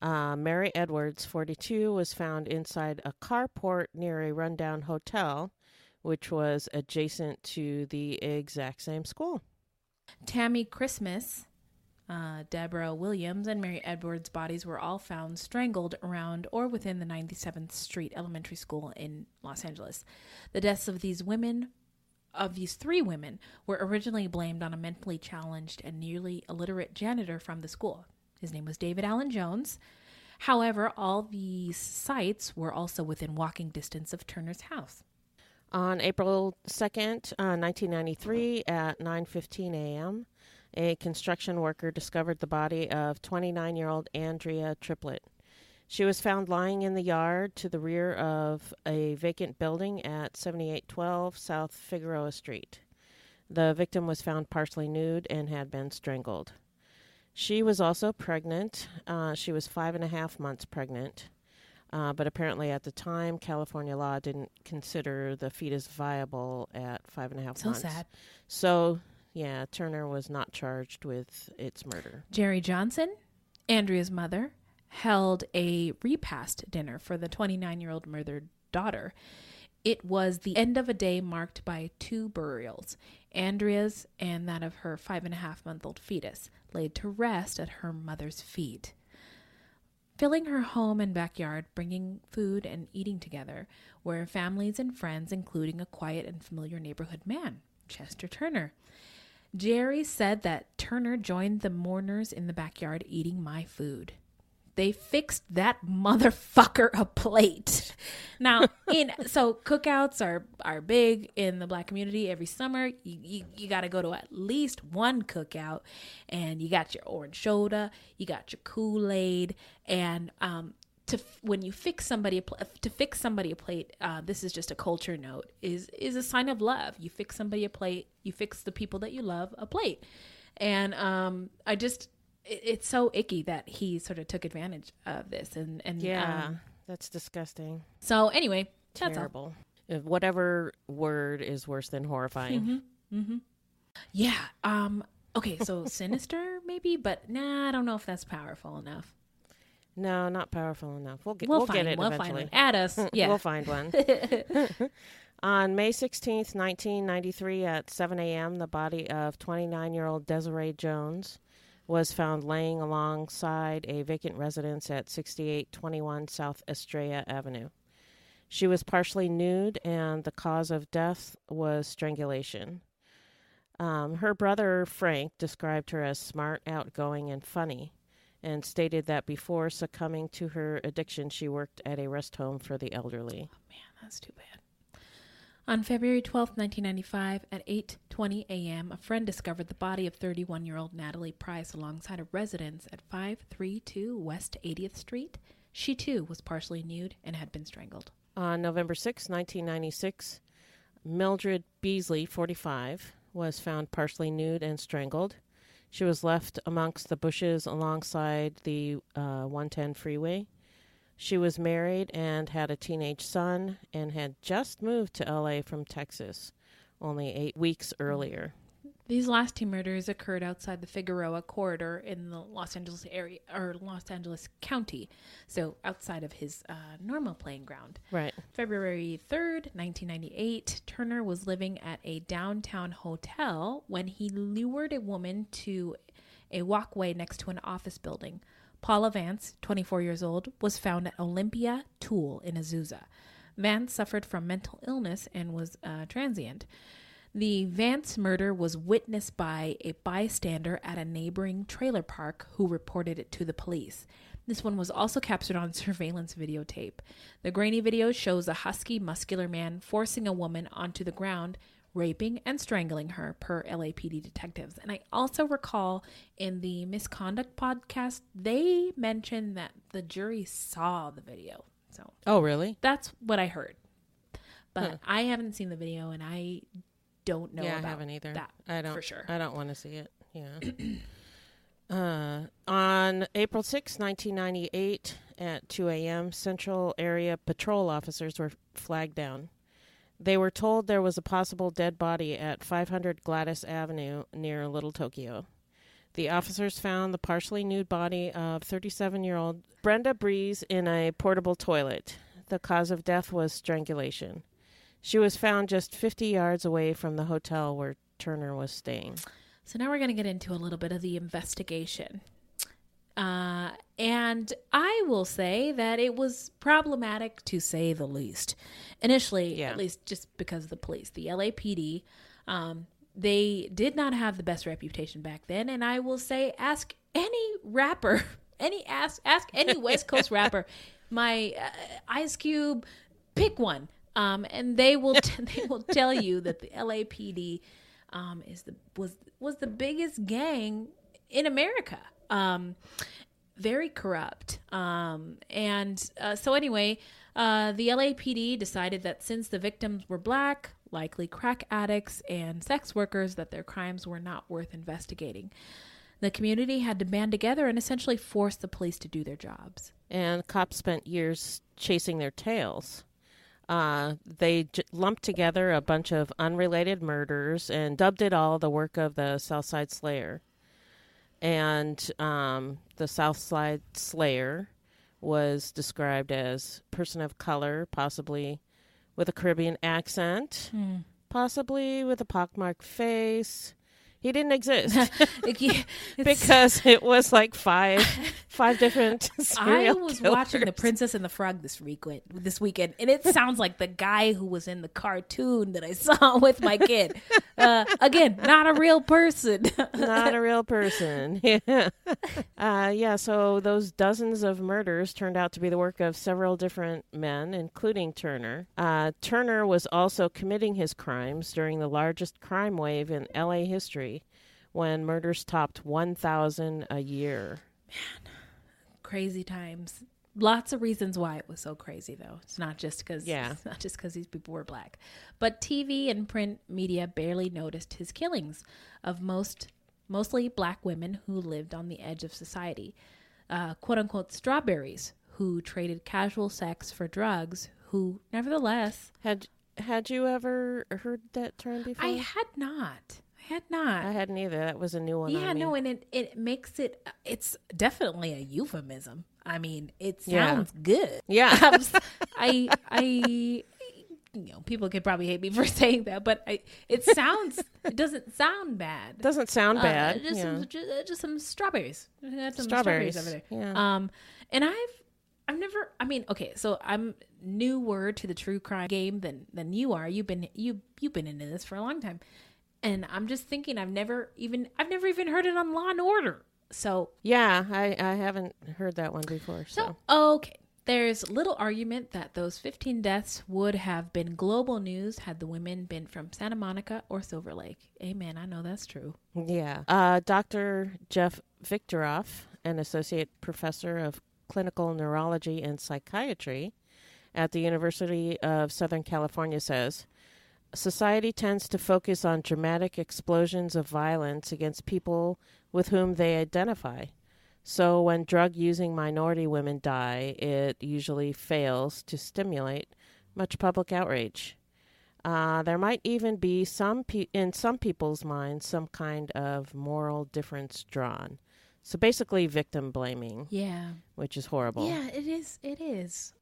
uh, Mary Edwards, 42, was found inside a carport near a rundown hotel, which was adjacent to the exact same school. Tammie Christmas, uh, Deborah Williams, and Mary Edwards' bodies were all found strangled around or within the 97th Street Elementary School in Los Angeles. The deaths of these women, of these three women, were originally blamed on a mentally challenged and nearly illiterate janitor from the school. His name was David Allen Jones. However, all these sites were also within walking distance of Turner's house. On April 2nd, uh, 1993, at 9:15 a.m., a construction worker discovered the body of 29-year-old Andrea Tripplett. She was found lying in the yard to the rear of a vacant building at 7812 South Figueroa Street. The victim was found partially nude and had been strangled. She was also pregnant. Uh, she was five and a half months pregnant. Uh, but apparently, at the time, California law didn't consider the fetus viable at five and a half So months. sad. So, yeah, Turner was not charged with its murder. Jerry Johnson, Andrea's mother, held a repast dinner for the 29 year old murdered daughter. It was the end of a day marked by two burials Andrea's and that of her five and a half month old fetus, laid to rest at her mother's feet. Filling her home and backyard, bringing food and eating together, were families and friends, including a quiet and familiar neighborhood man, Chester Turner. Jerry said that Turner joined the mourners in the backyard eating my food. They fixed that motherfucker a plate. Now, in so cookouts are are big in the black community. Every summer, you you, you got to go to at least one cookout, and you got your orange soda, you got your Kool Aid, and um, to when you fix somebody a pl- to fix somebody a plate, uh, this is just a culture note is is a sign of love. You fix somebody a plate, you fix the people that you love a plate, and um, I just it, it's so icky that he sort of took advantage of this and and Yeah, um, that's disgusting. so anyway, that's all. Terrible. If whatever word is worse than horrifying. Mhm, mhm. Yeah. Um. Okay. So sinister, maybe, but nah. I don't know if that's powerful enough. No, not powerful enough. We'll get We'll we'll, find- get it we'll find eventually. one. Add us, yeah. we'll find one. On May 16th, 1993, at 7 a.m., the body of 29 year old Desarae Jones was found laying alongside a vacant residence at 6821 South Estrella Avenue. She was partially nude, and the cause of death was strangulation. Um, her brother, Frank, described her as smart, outgoing, and funny, and stated that before succumbing to her addiction, she worked at a rest home for the elderly. Man, That's too bad. On February twelfth, 1995, at 8:20 a.m., a friend discovered the body of 31-year-old Natalie Price alongside a residence at 532 West 80th Street. She too was partially nude and had been strangled. On November 6, 1996, Mildred Beasley, 45, was found partially nude and strangled. She was left amongst the bushes alongside the uh, 110 freeway. She was married and had a teenage son and had just moved to LA from Texas only eight weeks earlier. These last two murders occurred outside the Figueroa corridor in the Los Angeles area or Los Angeles County, so outside of his uh, normal playing ground. Right. February 3rd, 1998, Turner was living at a downtown hotel when he lured a woman to a walkway next to an office building. Paula Vance, 24 years old, was found at Olympia Tool in Azusa. Vance suffered from mental illness and was uh, transient. The Vance murder was witnessed by a bystander at a neighboring trailer park who reported it to the police. This one was also captured on surveillance videotape. The grainy video shows a husky, muscular man forcing a woman onto the ground, raping and strangling her, per LAPD detectives. And I also recall in the misconduct podcast, they mentioned that the jury saw the video. So, Oh, really? that's what I heard. But Huh. I haven't seen the video and I don't know yeah, about I haven't either. that I don't for sure. I don't want to see it. Yeah. uh, on April 6, 1998, at 2 a.m., Central Area Patrol officers were flagged down. They were told there was a possible dead body at 500 Gladys Avenue near Little Tokyo. The officers found the partially nude body of 37 year old Brenda Bries in a portable toilet. The cause of death was strangulation. She was found just 50 yards away from the hotel where Turner was staying. So now we're going to get into a little bit of the investigation. Uh, and I will say that it was problematic to say the least. Initially, at least just because of the police, the LAPD, um, they did not have the best reputation back then. And I will say, ask any rapper, any ask ask any West Coast rapper, my uh, Ice Cube, pick one, um, and they will t- they will tell you that the LAPD um, is the was was the biggest gang in America. Um, very corrupt. Um, and uh, so anyway, uh, the LAPD decided that since the victims were black, likely crack addicts and sex workers, that their crimes were not worth investigating. The community had to band together and essentially force the police to do their jobs. And cops spent years chasing their tails. Uh, they j- lumped together a bunch of unrelated murders and dubbed it all the work of the Southside Slayer. And um, the Southside Slayer was described as person of color, possibly with a Caribbean accent, Hmm. possibly with a pockmarked face. He didn't exist because it was like five, five different. I was watching The. Princess and the Frog this weekend. This weekend, and it sounds like the guy who was in the cartoon that I saw with my kid. Uh, again, not a real person. not a real person. Yeah. Uh, yeah, so those dozens of murders turned out to be the work of several different men, including Turner. Uh, Turner was also committing his crimes during the largest crime wave in LA history when murders topped 1,000 a year. Man, crazy times. Lots of reasons why it was so crazy, though. It's not just because Yeah. not just because these people were black, but TV and print media barely noticed his killings of most mostly black women who lived on the edge of society, uh, quote unquote strawberries who traded casual sex for drugs. Who, nevertheless, had had you ever heard that term before? I had not. I had not. I hadn't either. That was a new one. Yeah, on no, and it it makes it. It's definitely a euphemism. I mean, it Yeah. sounds good. Yeah. I I s- I I you know people could probably hate me for saying that, but I it sounds it doesn't sound bad. Doesn't sound Uh, bad. just yeah. some just, uh, just some strawberries. Some Strawberries, over there. yeah. Um, and I've I've never. I mean, okay, so I'm newer to the true crime game than than you are. You've been you you've been into this for a long time, and I'm just thinking I've never even I've never even heard it on Law and Order. So Yeah, I, I haven't heard that one before. So, Okay. There's little argument that those 15 deaths would have been global news had the women been from Santa Monica or Silver Lake. Amen. I know that's true. yeah. Uh, Dr. Jeff Victoroff, an associate professor of clinical neurology and psychiatry at the University of Southern California, says society tends to focus on dramatic explosions of violence against people with whom they identify. So when drug using minority women die, it usually fails to stimulate much public outrage. Uh, there might even be some pe- in some people's minds some kind of moral difference drawn. So basically, victim blaming. Yeah. which is horrible. Yeah, it is. It is.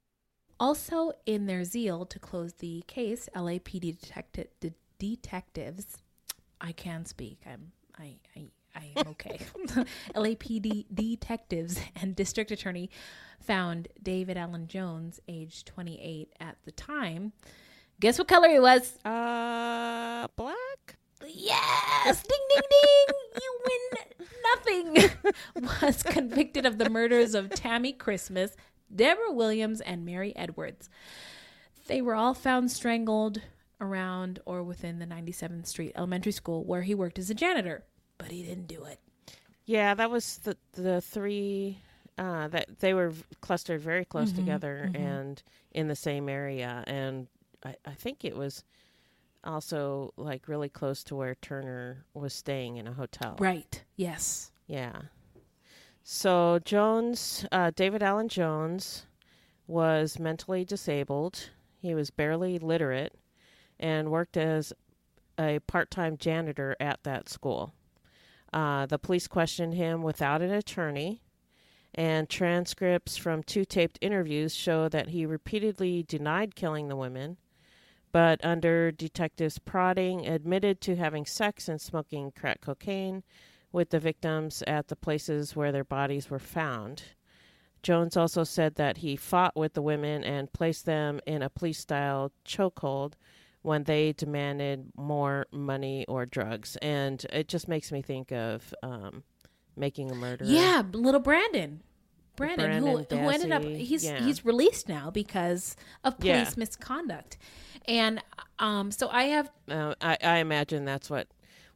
Also, in their zeal to close the case, LAPD detecti- de- detectives, I can speak. I'm. I. I. I am okay. LAPD detectives and district attorney found David Allen Jones, age 28 at the time. Guess what color he was? Uh, black. Yes! Ding, ding, ding! You win nothing! was convicted of the murders of Tammie Christmas, Deborah Williams, and Mary Edwards. They were all found strangled around or within the 97th Street Elementary School where he worked as a janitor, but he didn't do it. Yeah, that was the the three uh, that they were clustered very close Mhm, together mhm. and in the same area, and I, I think it was also like really close to where Turner was staying in a hotel. Right. Yes. Yeah. So Jones, uh, David Allen Jones, was mentally disabled. He was barely literate, and worked as a part-time janitor at that school. Uh, the police questioned him without an attorney, and transcripts from two taped interviews show that he repeatedly denied killing the women, but under detectives' prodding, admitted to having sex and smoking crack cocaine with the victims at the places where their bodies were found. Jones also said that he fought with the women and placed them in a police style chokehold when they demanded more money or drugs. And it just makes me think of um, making a murderer. Yeah, little Brandon. Brandon, who, Brandon who ended up he's yeah. he's released now because of police Yeah. misconduct. And um so I have Uh, I, I imagine that's what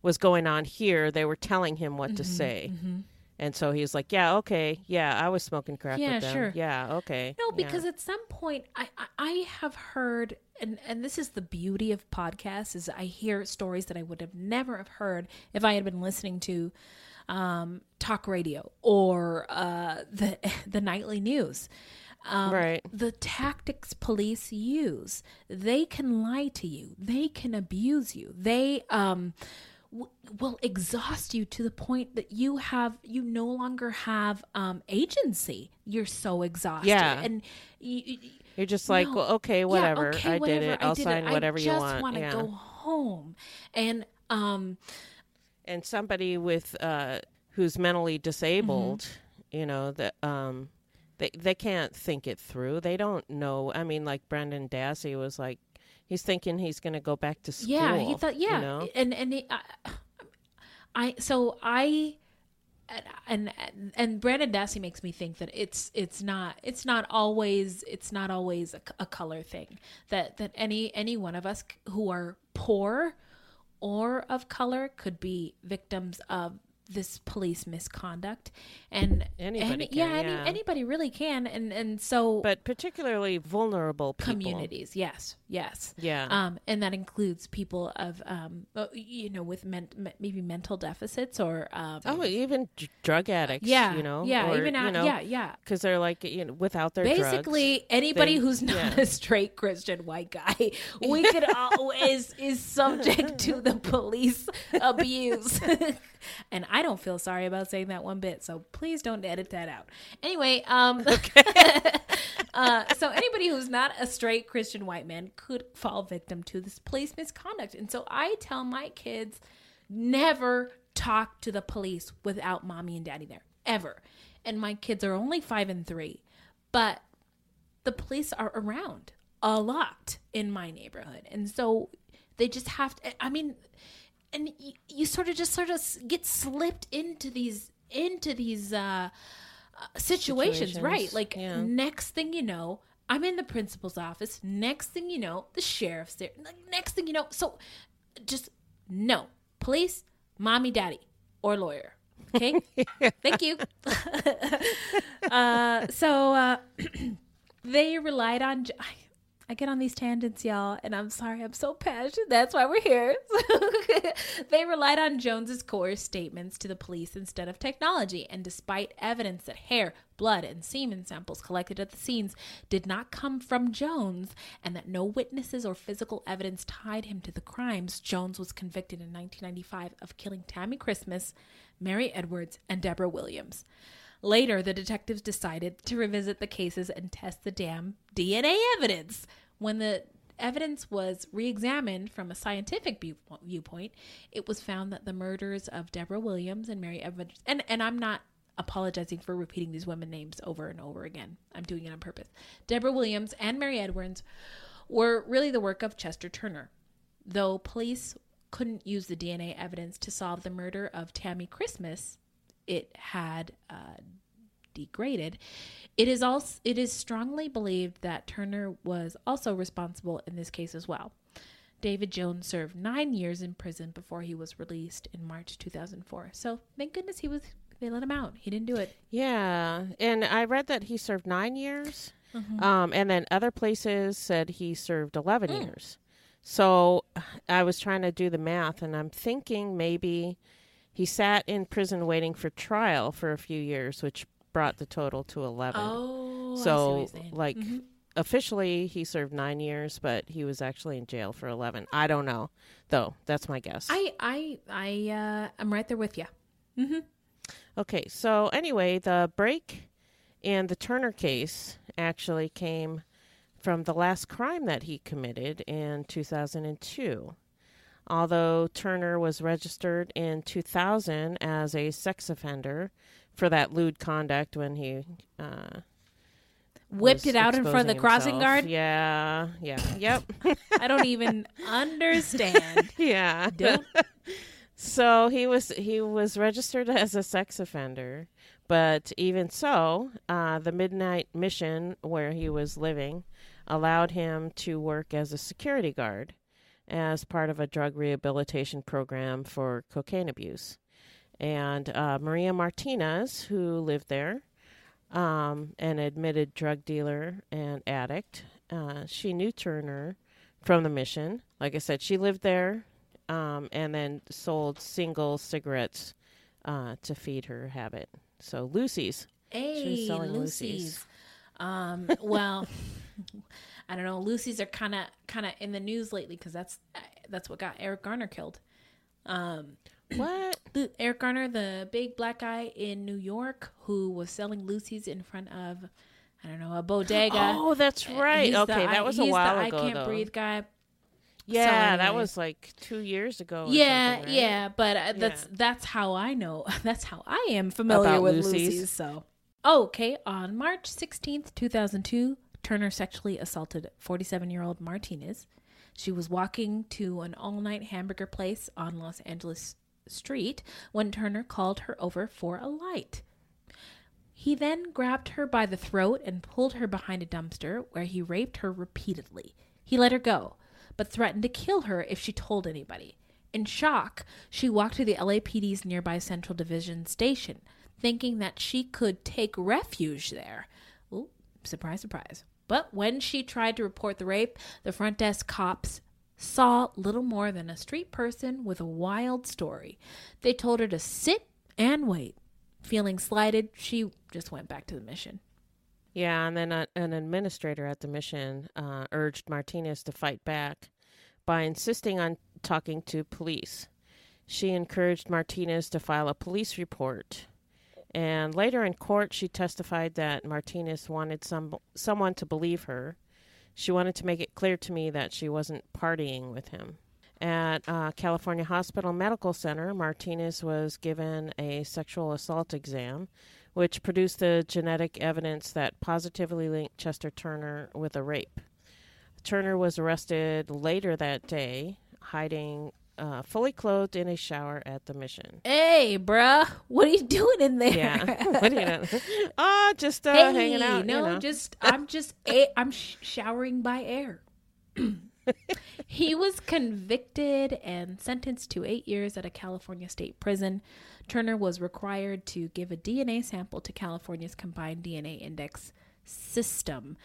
was going on here. They were telling him what to Mhm, say. mhm. And so he was like, yeah, okay. Yeah, I was smoking crack Yeah, with them. sure. Yeah, okay. No, yeah. because at some point I, I I have heard and and this is the beauty of podcasts is I hear stories that I would have never have heard if I had been listening to um, talk radio or uh, the the nightly news. Um, Right. The tactics police use, they can lie to you, they can abuse you, they um, w- will exhaust you to the point that you have you no longer have um, agency. You're so exhausted, Yeah. and you, You're just like, no. well, okay, Yeah, whatever. okay, I did it. I'll did sign it. whatever you want. I just want. want to yeah. go home, and um, and somebody with uh who's mentally disabled, Mm-hmm. you know, that um they they can't think it through. They don't know. I mean, like Brendan Dassey was like he's thinking he's going to go back to school. yeah, he thought, yeah, you know? and and he, I, I so I. And, and and Brandon Dassey makes me think that it's it's not it's not always it's not always a, a color thing that that any any one of us who are poor or of color could be victims of this police misconduct and Anybody any- can, yeah, any, yeah. anybody really can and and so but particularly vulnerable people. communities yes yes Yeah. um and that includes people of um uh, you know with men- maybe mental deficits or um Oh, even d- drug addicts. Yeah, you know. yeah, or, even you know, yeah, yeah. Because they're like, you know, without their basically drugs, anybody they- who's not yeah. a straight christian white guy we could all is is subject to the police abuse and i don't feel sorry about saying that one bit so please don't edit that out anyway um uh, so anybody who's not a straight christian white man could fall victim to this police misconduct. And so i tell my kids never talk to the police without mommy and daddy there ever. And my kids are only five and three but the police are around a lot in my neighborhood. And so they just have to i mean and you, you sort of just sort of get slipped into these into these uh, uh situations, right. Like yeah. next thing you know i'm in the principal's office. Next thing you know the sheriff's there. Next thing you know so just no. Police mommy daddy or lawyer. Okay? Thank you. Uh so uh they relied on I, I get on these tangents y'all and i'm sorry i'm so passionate. That's why we're here. They relied on jones's coerced statements to the police instead of technology and despite evidence that hair blood and semen samples collected at the scenes did not come from jones and that no witnesses or physical evidence tied him to the crimes jones was convicted in 1995 of killing tammie christmas mary edwards and deborah williams Later, the detectives decided to revisit the cases and test the damn DNA evidence. When the evidence was re examined from a scientific viewpoint, it was found that the murders of Deborah Williams and Mary Edwards, and, and I'm not apologizing for repeating these women names over and over again, I'm doing it on purpose. Deborah Williams and Mary Edwards were really the work of Chester Turner, though police couldn't use the DNA evidence to solve the murder of Tammie Christmas it had uh, degraded. It is also it is strongly believed that Turner was also responsible in this case as well. David Jones served nine years in prison before he was released in March 2004. So thank goodness he was. They let him out. He didn't do it. Yeah, and I read that he served nine years, Mhm. um, and then other places said he served eleven years. So I was trying to do the math, and I'm thinking maybe he sat in prison waiting for trial for a few years, which brought the total to eleven. Oh, I see what so like Mhm. officially he served nine years, but he was actually in jail for eleven. I don't know, though. That's my guess. I I I uh, I'm right there with you. Mm-hmm. Okay, so anyway, the break and the Turner case actually came from the last crime that he committed in 2002. Although Turner was registered in 2000 as a sex offender for that lewd conduct when he uh, Whipped it out in front of the crossing himself. guard? Yeah, yeah, yep. I don't even understand. yeah. Don't. So he was he was registered as a sex offender, but even so, uh, the Midnight Mission where he was living allowed him to work as a security guard as part of a drug rehabilitation program for cocaine abuse. And uh, Maria Martinez, who lived there, um, an admitted drug dealer and addict, uh, she knew Turner from the mission. Like I said, she lived there um, and then sold single cigarettes uh, to feed her habit. So loosies. she was Hey, selling loosies. Um, well, I don't know. loosies are kind of kind of in the news lately because that's that's what got Eric Garner killed. Um, what? Eric Garner, the big black guy in New York who was selling loosies in front of, I don't know, a bodega. Oh, that's right. he's the Okay, that was a he's the while I ago, can't though. breathe guy. Yeah, So that was like two years ago. or Yeah, right? yeah, but uh, that's Yeah. that's how I know. That's how I am familiar About with loosies. loosies. So, okay, on March sixteenth, two thousand two, Turner sexually assaulted forty-seven-year-old Martinez. She was walking to an all-night hamburger place on Los Angeles Street when Turner called her over for a light. He then grabbed her by the throat and pulled her behind a dumpster where he raped her repeatedly. He let her go, but threatened to kill her if she told anybody. In shock, she walked to the LAPD's nearby Central Division station, thinking that she could take refuge there. Ooh, surprise, surprise. But when she tried to report the rape, the front desk cops saw little more than a street person with a wild story. They told her to sit and wait. Feeling slighted, she just went back to the mission. Yeah, and then a, an administrator at the mission uh, urged Martinez to fight back by insisting on talking to police. She encouraged Martinez to file a police report. And later in court, she testified that Martinez wanted some someone to believe her. She wanted to make it clear to me that she wasn't partying with him. At uh, California Hospital Medical Center, Martinez was given a sexual assault exam, which produced the genetic evidence that positively linked Chester Turner with a rape. Turner was arrested later that day, hiding uh, fully clothed in a shower at the mission. Hey, bruh, what are you doing in there? Yeah. What are you doing? Ah, just uh, hey, hanging out. No, you know. just I'm just a, I'm sh- showering by air. he was convicted and sentenced to eight years at a California state prison. Turner was required to give a DNA sample to California's Combined DNA Index System,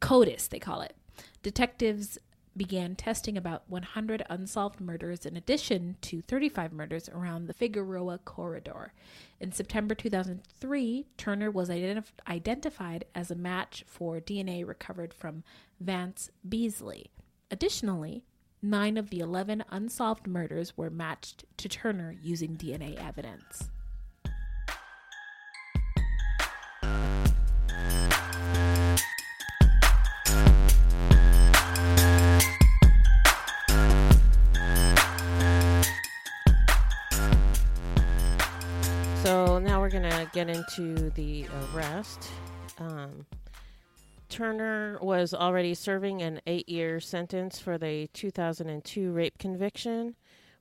CODIS, they call it. Detectives began testing about 100 unsolved murders in addition to 35 murders around the Figueroa corridor. In September 2003, Turner was identif- identified as a match for DNA recovered from Vance Beasley. Additionally, nine of the 11 unsolved murders were matched to Turner using DNA evidence. Get into the arrest. Um, Turner was already serving an eight-year sentence for the 2002 rape conviction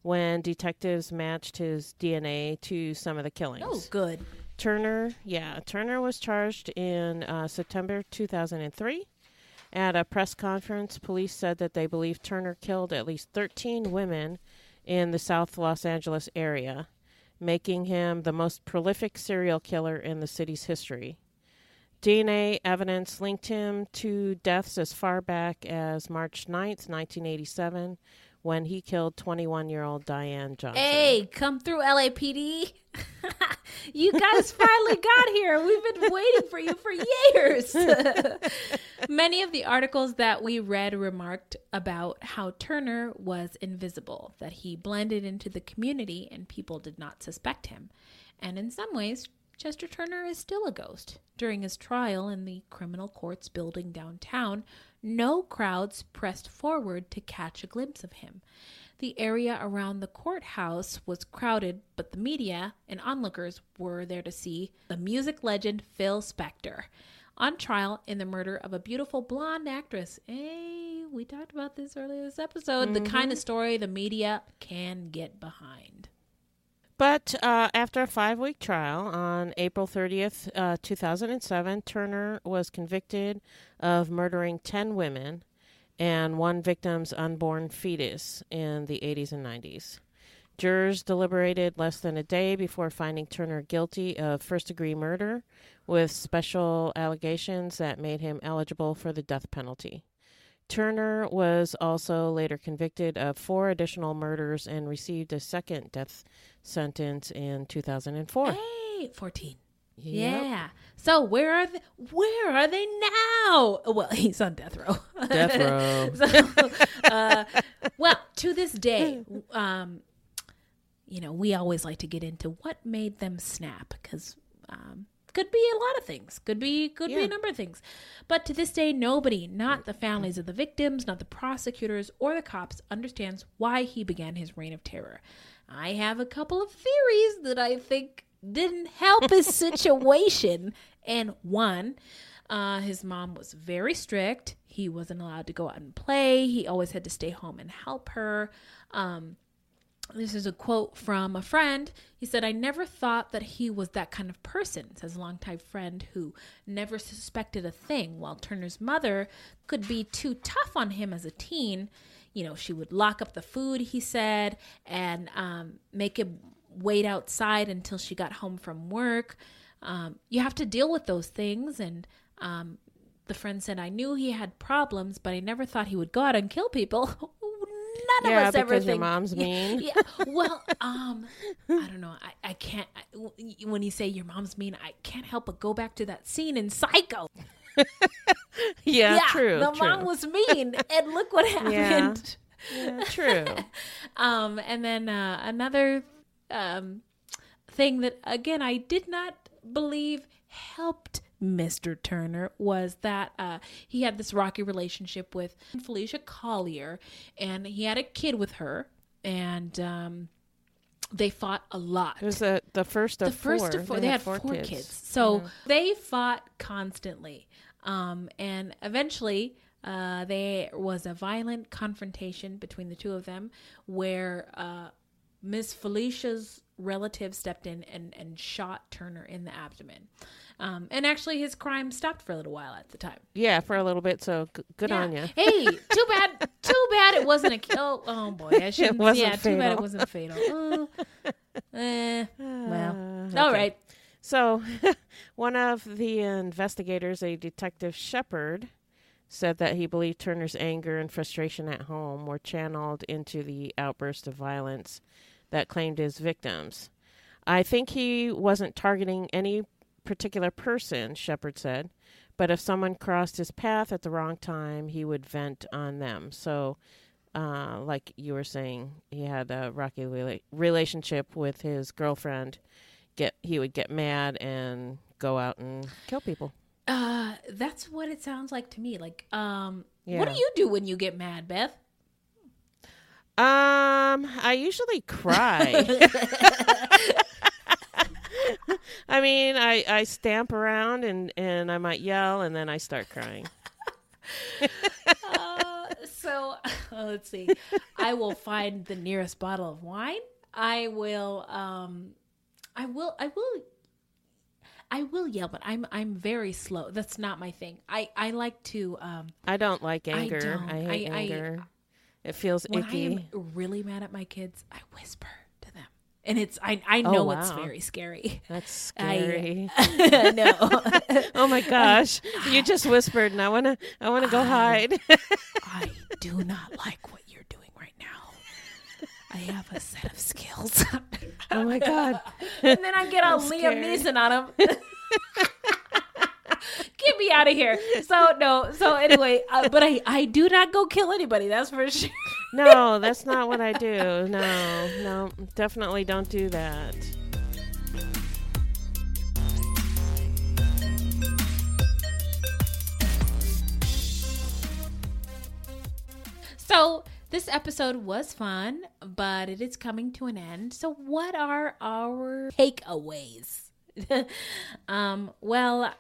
when detectives matched his DNA to some of the killings. Oh, good. Turner, yeah, Turner was charged in uh, September 2003 At a press conference, police said that they believe Turner killed at least 13 women in the South Los Angeles area, making him the most prolific serial killer in the city's history. DNA evidence linked him to deaths as far back as March 9th, 1987, when he killed 21 year old Diane Johnson. Hey, come through LAPD. you guys finally got here. We've been waiting for you for years. Many of the articles that we read remarked about how Turner was invisible, that he blended into the community and people did not suspect him. And in some ways, Chester Turner is still a ghost. During his trial in the criminal courts building downtown, no crowds pressed forward to catch a glimpse of him. The area around the courthouse was crowded, but the media and onlookers were there to see the music legend Phil Spector on trial in the murder of a beautiful blonde actress. Hey, we talked about this earlier this episode. The kind of mm-hmm. story the media can get behind. But uh, after a five week trial on April 30th, uh, 2007, Turner was convicted of murdering 10 women and one victim's unborn fetus in the 80s and 90s. Jurors deliberated less than a day before finding Turner guilty of first degree murder with special allegations that made him eligible for the death penalty. Turner was also later convicted of four additional murders and received a second death sentence in 2004. Hey, 14. Yep. Yeah. So where are they? Where are they now? Well, he's on death row. Death row. so, uh, well, to this day, um, you know, we always like to get into what made them snap because um, could be a lot of things. Could be could be a number of things. But to this day, nobody, not the families of the victims, not the prosecutors or the cops, understands why he began his reign of terror. I have a couple of theories that I think didn't help his situation. And one, uh, his mom was very strict. He wasn't allowed to go out and play. He always had to stay home and help her. Um, this is a quote from a friend. He said, I never thought that he was that kind of person, says a longtime friend who never suspected a thing, while Turner's mother could be too tough on him as a teen. You know, she would lock up the food, he said, and um, make him wait outside until she got home from work. Um, you have to deal with those things. And um, the friend said, I knew he had problems, but I never thought he would go out and kill people. None Yeah, of us ever because your mom's mean. Yeah, well, um, I don't know. I, I can't. I, when you say your mom's mean, I can't help but go back to that scene in Psycho. Yeah, true, The true. mom was mean, and look what happened. Yeah, true. um, and then uh, another um, thing that again I did not believe helped Mr. Turner was that uh, he had this rocky relationship with Felicia Collier, and he had a kid with her, and um, they fought a lot. It was the, the first of the first four. of four. They, had, four, kids. So they fought constantly, um, and eventually. Uh, there was a violent confrontation between the two of them where uh, Miss Felicia's relative stepped in and, and shot Turner in the abdomen. Um, and actually, his crime stopped for a little while at the time. Yeah, for a little bit. So g- good Yeah. on you. Hey, too bad. Too bad it wasn't a kill. Oh boy, I shouldn't. yeah, too bad it wasn't fatal. Uh, eh, well, Uh, all okay. right. So, one of the investigators, a detective Shepard, said that he believed Turner's anger and frustration at home were channeled into the outburst of violence that claimed his victims. I think he wasn't targeting any particular person, Shepard said, but if someone crossed his path at the wrong time, he would vent on them. So, uh, like you were saying, he had a rocky rela- relationship with his girlfriend. Get he would get mad and go out and kill people. Uh, that's what it sounds like to me. Like, um, what do you do when you get mad, Beth? Um, I usually cry. I mean, I, I stamp around and, and I might yell and then I start crying. uh, so uh, let's see. I will find the nearest bottle of wine. I will. Um, I will. I will. I will yell, but I'm I'm very slow. That's not my thing. I I like to. um I don't like I anger. don't. I, hate I- I- anger. it feels When icky. I am really mad at my kids, I whisper and it's I I Oh, know it's very scary. That's I- scary. no. oh my gosh! You just whispered, and I wanna, I wanna go hide. I do not like what you're doing right now. I have a set of skills. oh my god! and then I get all I'm Liam scared. Neeson on him. Get me out of here. So no. So anyway, uh, but I I do not go kill anybody. That's for sure. No, that's not what I do. No, no, definitely don't do that. So this episode was fun, but it is coming to an end. So what are our takeaways? um, well,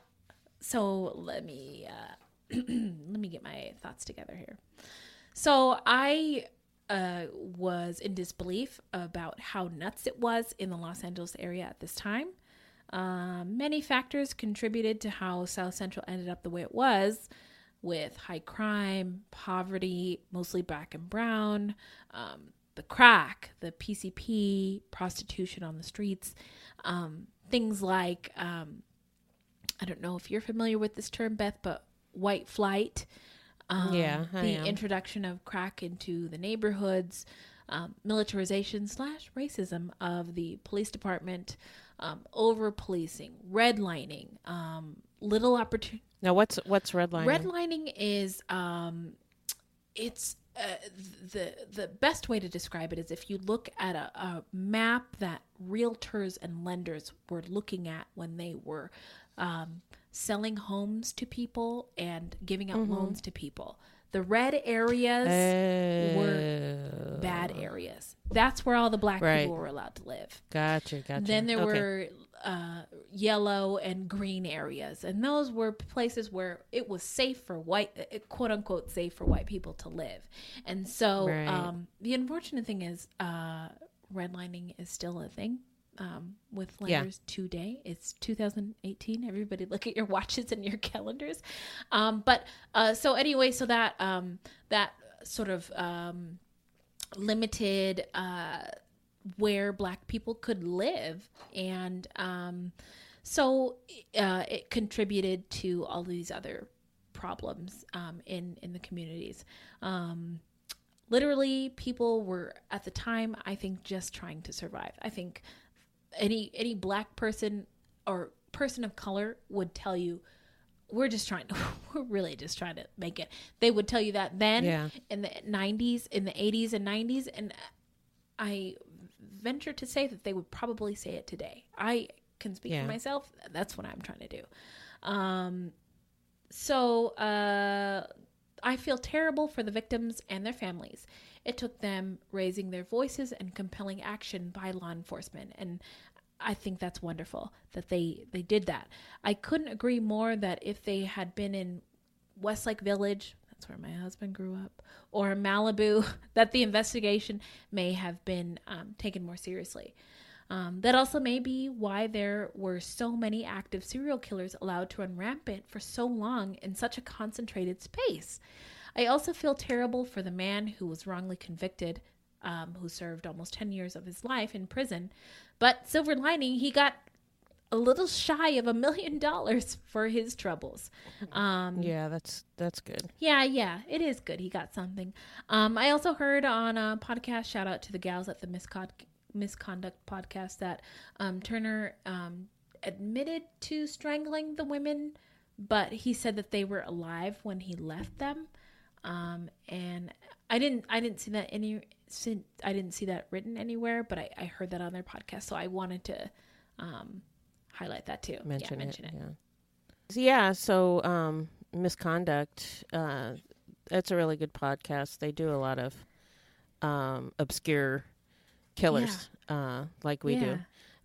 so let me uh, let me get my thoughts together here. So I uh, was in disbelief about how nuts it was in the Los Angeles area at this time. Um, many factors contributed to how South Central ended up the way it was, with high crime, poverty, mostly black and brown, um, the crack, the PCP, prostitution on the streets, um, things like um, I don't know if you're familiar with this term, Beth, but white flight. Um, Yeah, I the am. introduction of crack into the neighborhoods, um, militarization slash racism of the police department, um, over policing, redlining, um, little opportunity. Now, what's what's redlining? Redlining is um, it's uh, the the best way to describe it is if you look at a, a map that realtors and lenders were looking at when they were um, selling homes to people and giving out Mhm. loans to people. The red areas were bad areas. That's where all the black Right. people were allowed to live. Gotcha, gotcha. Then there Okay. were uh, yellow and green areas, and those were places where it was safe for white, uh, quote unquote, safe for white people to live. And so, Right. um, the unfortunate thing is, uh, redlining is still a thing. Um, with Yeah. today, it's 2018. Everybody, look at your watches and your calendars. Um, but uh, so anyway, so that um, that sort of um, limited uh, where black people could live and um, so uh, it contributed to all these other problems um, in in the communities um, literally people were at the time i think just trying to survive i think any any black person or person of color would tell you we're just trying we're really just trying to make it. They would tell you that then Yeah. in the 90s in the 80s and 90s and i venture to say that they would probably say it today. I can speak Yeah. for myself. That's what i'm trying to do. Um so uh i feel terrible for the victims and their families it took them raising their voices and compelling action by law enforcement and I think that's wonderful that they they did that. I couldn't agree more that if they had been in Westlake Village, that's where my husband grew up, or Malibu, that the investigation may have been um, taken more seriously. Um, that also may be why there were so many active serial killers allowed to run rampant for so long in such a concentrated space. I also feel terrible for the man who was wrongly convicted, um, who served almost 10 years of his life in prison. But silver lining, he got a little shy of a million dollars for his troubles. Um, yeah, that's that's good. yeah, yeah, it is good. He got something. Um, I also heard on a podcast, shout out to the gals at the Miscon- Misconduct podcast, that um, Turner um, admitted to strangling the women, but he said that they were alive when he left them. Um, and I didn't, I didn't see that any, I didn't see that written anywhere, but I, I heard that on their podcast, so I wanted to um, highlight that too. Mention yeah, it. mention it. Yeah. So, yeah. So, um, misconduct. Uh, that's a really good podcast. They do a lot of um, obscure killers, uh, like we Yeah. do,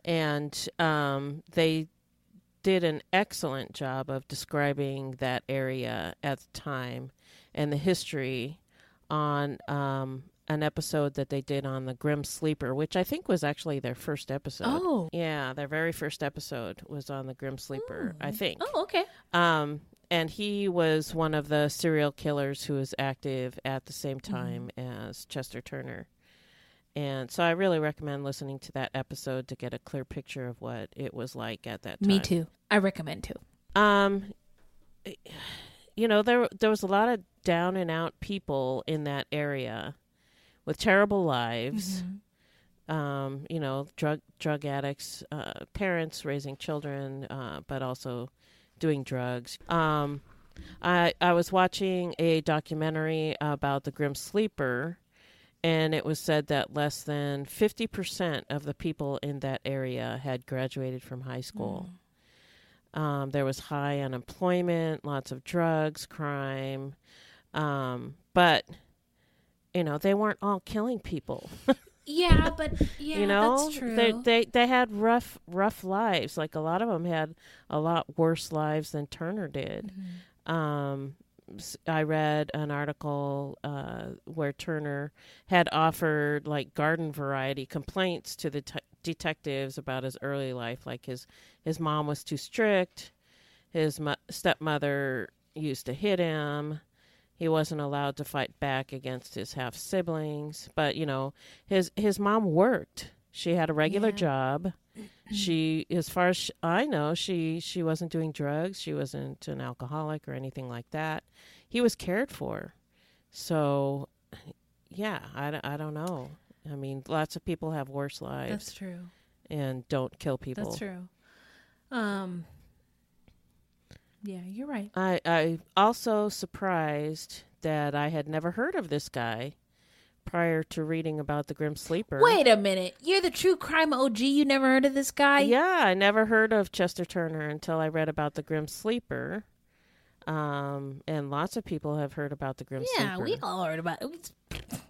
and um, they did an excellent job of describing that area at the time and the history on um, an episode that they did on the Grim Sleeper, which I think was actually their first episode. Oh. yeah, their very first episode was on the Grim Sleeper, I think. Oh, okay. Um, and he was one of the serial killers who was active at the same time as Chester Turner. And so I really recommend listening to that episode to get a clear picture of what it was like at that time. Me too. I recommend too. Um, you know there there was a lot of down and out people in that area with terrible lives. Um, you know, drug drug addicts, uh, parents raising children, uh, but also doing drugs. Um, I I was watching a documentary about the Grim Sleeper, and it was said that less than fifty percent of the people in that area had graduated from high school. Um, there was high unemployment, lots of drugs, crime, um, but you know they weren't all killing people. Yeah, but yeah, you know, that's true. they they they had rough rough lives. Like a lot of them had a lot worse lives than Turner did. Mm-hmm. Um, I read an article uh, where Turner had offered like garden variety complaints to the t- detectives about his early life. Like his his mom was too strict, his mo- stepmother used to hit him. He wasn't allowed to fight back against his half siblings, but you know, his his mom worked. She had a regular Yeah. job. She, as far as I know, she she wasn't doing drugs. She wasn't an alcoholic or anything like that. He was cared for. So, yeah, I, I don't know. I mean, lots of people have worse lives. That's true. And don't kill people. That's true. Um. Yeah, you're right. I I also surprised that I had never heard of this guy prior to reading about the Grim Sleeper. Wait a minute. You're the true crime OG. You never heard of this guy? Yeah, I never heard of Chester Turner until I read about the Grim Sleeper. Um, and lots of people have heard about the Grim Yeah, Sleeper. Yeah, we all heard about it.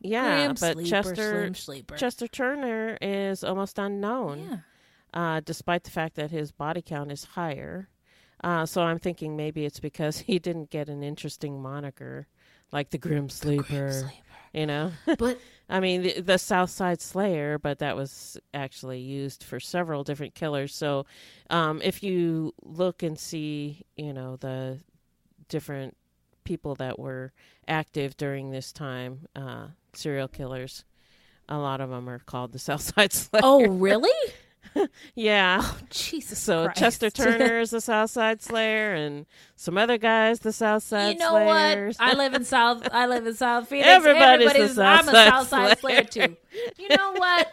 Yeah, Grim but Sleeper, Chester Sleeper. Chester Turner is almost unknown. Yeah. Uh, despite the fact that his body count is higher. Uh, so I'm thinking maybe it's because he didn't get an interesting moniker like the Grim Sleeper. You know, But- I mean the, the South Side Slayer, but that was actually used for several different killers. So um, if you look and see, you know, the different people that were active during this time, uh, serial killers, a lot of them are called the South Side Slayer. Oh, really? yeah. Oh, Jesus So Christ. Chester Turner is the South Side Slayer, and some other guys the South Side You know Slayers. what? I live in South. I live in South Phoenix. Everybody's the South I'm a Side South Side Slayer Slayer. too. You know what?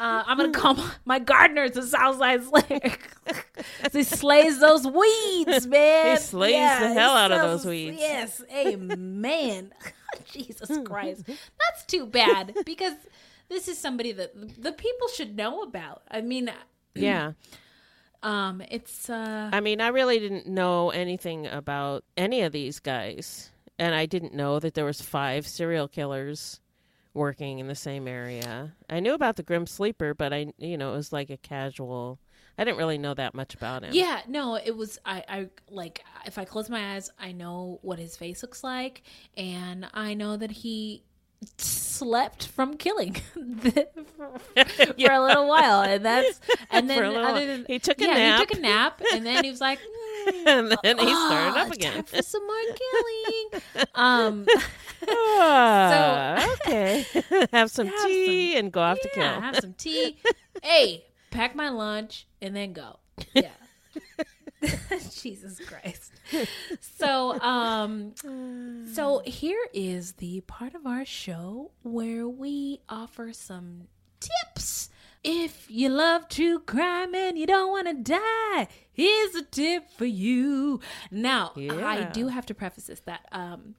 Uh, I'm gonna call my, my gardeners the South Side Slayer. he slays those weeds, man. He slays Yeah, the hell out of those weeds. Yes, amen. Jesus Christ, that's too bad because this is somebody that the people should know about. I mean, yeah. um, it's uh, I mean, I really didn't know anything about any of these guys, and I didn't know that there was five serial killers working in the same area. I knew about the Grim Sleeper, but I, you know, it was like a casual. I didn't really know that much about him. Yeah, no, it was I I like if I close my eyes, I know what his face looks like and I know that he slept from killing for, for a little while and that's and then other than He took a yeah, nap. he took a nap and then he was like and then he started "Oh, up again. time for some more killing um Ah, okay. have some Have tea and go off to yeah, kill. have some tea hey pack my lunch and then go yeah Jesus Christ. So, um, so here is the part of our show where we offer some tips. If you love true crime and you don't want to die, here's a tip for you. Now, I do have to preface this that um,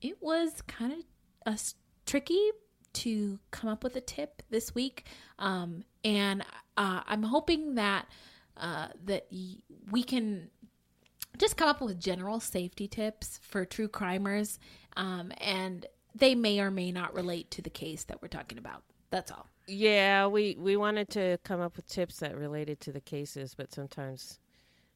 it was kind of a s- tricky to come up with a tip this week, um, and uh, I'm hoping that uh, that y- we can just come up with general safety tips for true crimers, um, and they may or may not relate to the case that we're talking about. That's all. Yeah, we we wanted to come up with tips that related to the cases, but sometimes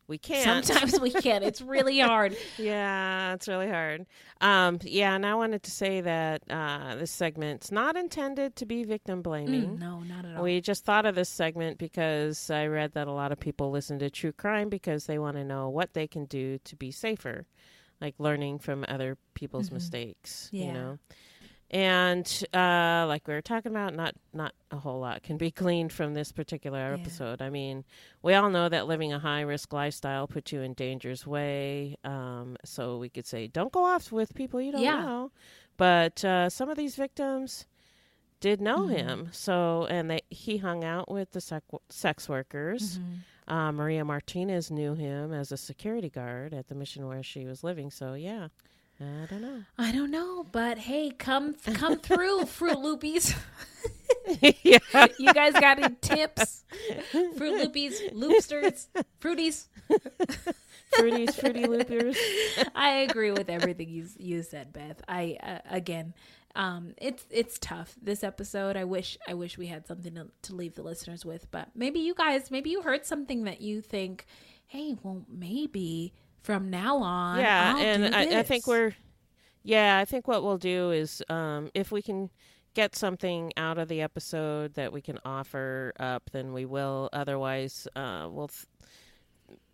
we can't. Sometimes we can't. It's really hard. yeah, it's really hard. Um, yeah, and I wanted to say that uh, this segment's not intended to be victim blaming. Mm, no, not at all. We just thought of this segment because I read that a lot of people listen to true crime because they want to know what they can do to be safer, like learning from other people's Mhm. mistakes. Yeah. You know, and uh, like we were talking about, not not a whole lot can be gleaned from this particular episode. I mean, we all know that living a high risk lifestyle puts you in danger's way. Um, so we could say, don't go off with people you don't Yeah. know. But uh, some of these victims did know Mhm. him. So and they he hung out with the sec- sex workers. Mhm. Uh, Maria Martinez knew him as a security guard at the mission where she was living. So yeah, I don't know. I don't know, but hey, come come through, Fruit Loopies. yeah. You guys got any tips? Fruit Loopies, Loopsters, Fruities. Fruities, Fruity Loopers. I agree with everything you you said, Beth. I uh, again, um, it's it's tough this episode. I wish I wish we had something to, to leave the listeners with, but maybe you guys, maybe you heard something that you think, hey, well, maybe from now on, yeah, I'll and I, I think we're, yeah, I think what we'll do is, um, if we can get something out of the episode that we can offer up, then we will. Otherwise, uh, we'll. Th-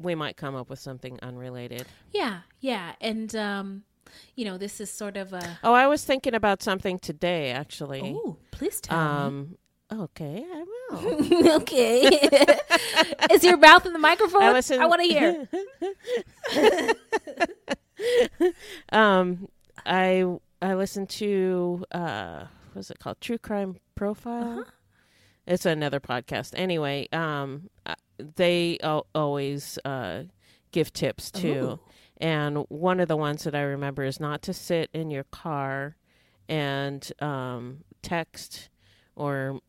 we might come up with something unrelated. Yeah, yeah, and um, you know, this is sort of a Oh, I was thinking about something today, actually. Oh, please tell um, Okay, I will. okay, is your mouth in the microphone? I listen- want to hear. um, I I listened to uh, what's it called? True Crime Profile. It's another podcast. Anyway, um, they al- always uh, give tips too, Ooh. and one of the ones that I remember is not to sit in your car and um, text or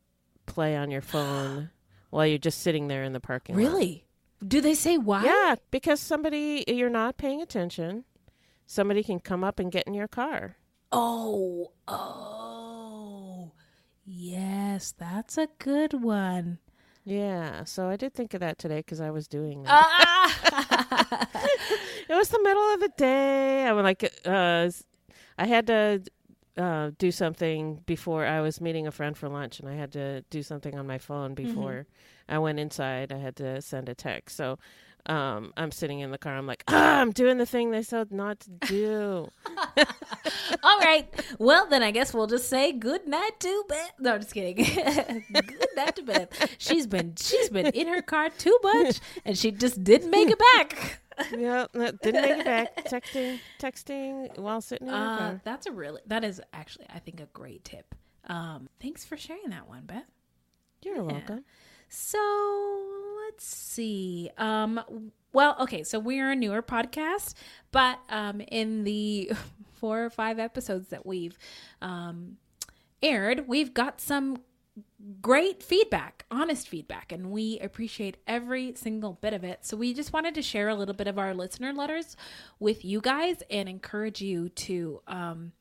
play on your phone while you're just sitting there in the parking lot. Really? Do they say why? Yeah, because somebody you're not paying attention. Somebody can come up and get in your car. Oh, oh, yes, that's a good one. Yeah, so I did think of that today because I was doing that. Ah! it was the middle of the day. I was like, uh, I had to uh, do something before I was meeting a friend for lunch, and I had to do something on my phone before I went inside. I had to send a text, so um, I'm sitting in the car. I'm like, ah, I'm doing the thing they said not to do. All right. Well, then I guess we'll just say good night to Beth. No, I'm just kidding. good night to Beth. She's been she's been in her car too much, and she just didn't make it back. Yeah, didn't make it back. Texting, texting while sitting in Uh, car. that's a really that is actually I think a great tip. Um, thanks for sharing that one, Beth. You're welcome. So let's see. Um, well, okay, so we're a newer podcast, but um, in the four or five episodes that we've um, aired, we've got some great feedback, honest feedback, and we appreciate every single bit of it. So we just wanted to share a little bit of our listener letters with you guys and encourage you to um,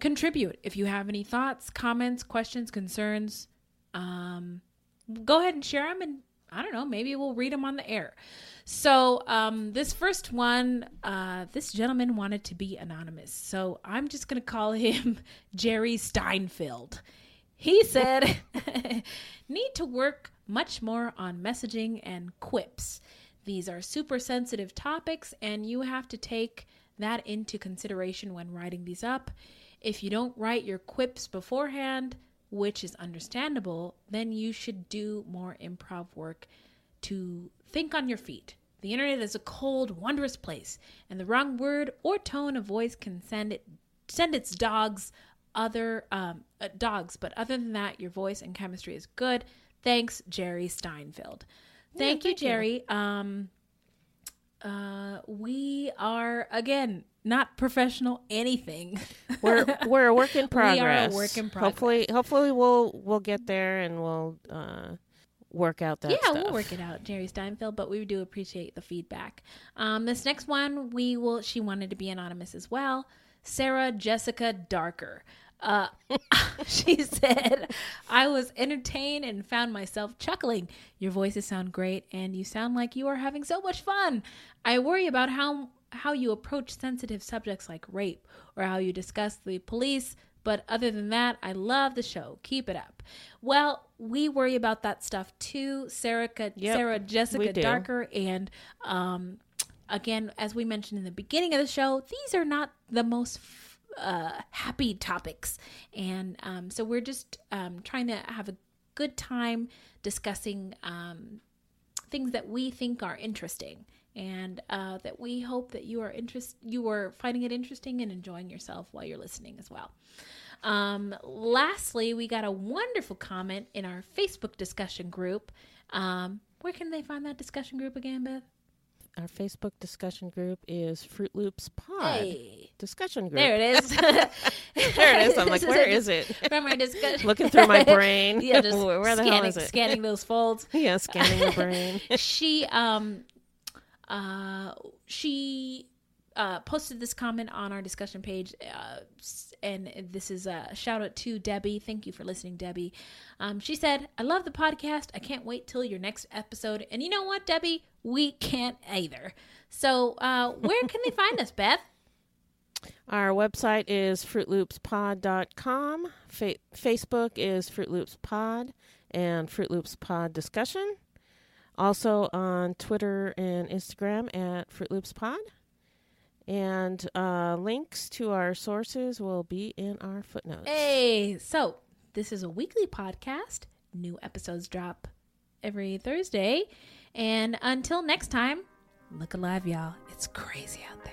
contribute if you have any thoughts, comments, questions, concerns. Um, go ahead and share them and i don't know maybe we'll read them on the air so um, this first one uh, this gentleman wanted to be anonymous so i'm just to call him jerry steinfeld he said need to work much more on messaging and quips these are super sensitive topics and you have to take that into consideration when writing these up if you don't write your quips beforehand which is understandable, then you should do more improv work to think on your feet. The internet is a cold, wondrous place, and the wrong word or tone of voice can send it send its dogs other um, uh, dogs. But other than that, your voice and chemistry is good. Thanks, Jerry Steinfeld. Thank you, thank you. Jerry. Um, uh, we are again not professional anything. we're we're a work in progress. We are a work in progress. Hopefully, hopefully we'll we'll get there and we'll uh, work out that. yeah, stuff. we'll work it out, Jerry Steinfeld. But we do appreciate the feedback. Um, this next one, we will. She wanted to be anonymous as well. Sarah Jessica Darker. Uh, she said, I was entertained and found myself chuckling. Your voices sound great, and you sound like you are having so much fun. I worry about how how you approach sensitive subjects like rape or how you discuss the police. But other than that, I love the show. Keep it up. Well, we worry about that stuff too. Sarah, Yep, Sarah Jessica. Darker, and um, again, as we mentioned in the beginning of the show, these are not the most uh, happy topics. And um, so we're just um, trying to have a good time discussing um, things that we think are interesting and uh, that we hope that you are interest you are finding it interesting and enjoying yourself while you're listening as well. Um, lastly, we got a wonderful comment in our Facebook discussion group. Um, where can they find that discussion group again, Beth? Our Facebook discussion group is Fruit Loops Pod Hey. discussion group. There it is. there it is. I'm like, where is it? From our discussion. Looking through my brain. yeah, just where the hell is it? Scanning those folds. Yeah, scanning the brain. she um uh she uh posted this comment on our discussion page uh and this is a shout out to Debbie. Thank you for listening, Debbie. Um, she said, I love the podcast. I can't wait till your next episode. And you know what, Debbie? We can't either. So, uh, where can they find us, Beth? Our website is fruitloopspod.com. Fa- Facebook is Fruit Loops Pod and Fruit Loops Pod Discussion. Also on Twitter and Instagram at Fruit Loops Pod. And uh, links to our sources will be in our footnotes. Hey, so this is a weekly podcast. New episodes drop every Thursday. And until next time, look alive, y'all. It's crazy out there.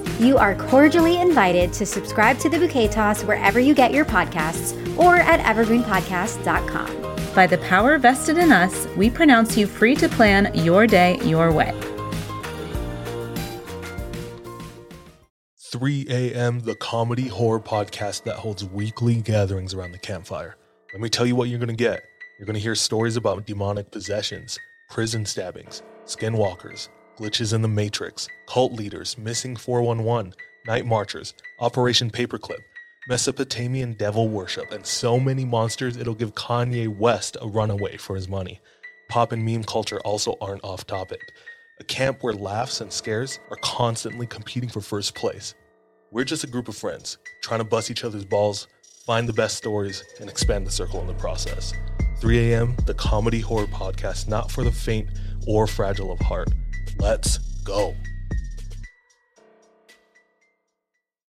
You are cordially invited to subscribe to the Bouquet Toss wherever you get your podcasts or at evergreenpodcast.com. By the power vested in us, we pronounce you free to plan your day your way. 3 a.m., the comedy horror podcast that holds weekly gatherings around the campfire. Let me tell you what you're going to get. You're going to hear stories about demonic possessions, prison stabbings, skinwalkers, glitches in the Matrix, cult leaders, missing 411, night marchers, Operation Paperclip, Mesopotamian devil worship, and so many monsters it'll give Kanye West a runaway for his money. Pop and meme culture also aren't off topic. A camp where laughs and scares are constantly competing for first place. We're just a group of friends trying to bust each other's balls, find the best stories, and expand the circle in the process. 3 a.m., the comedy horror podcast not for the faint or fragile of heart. Let's go.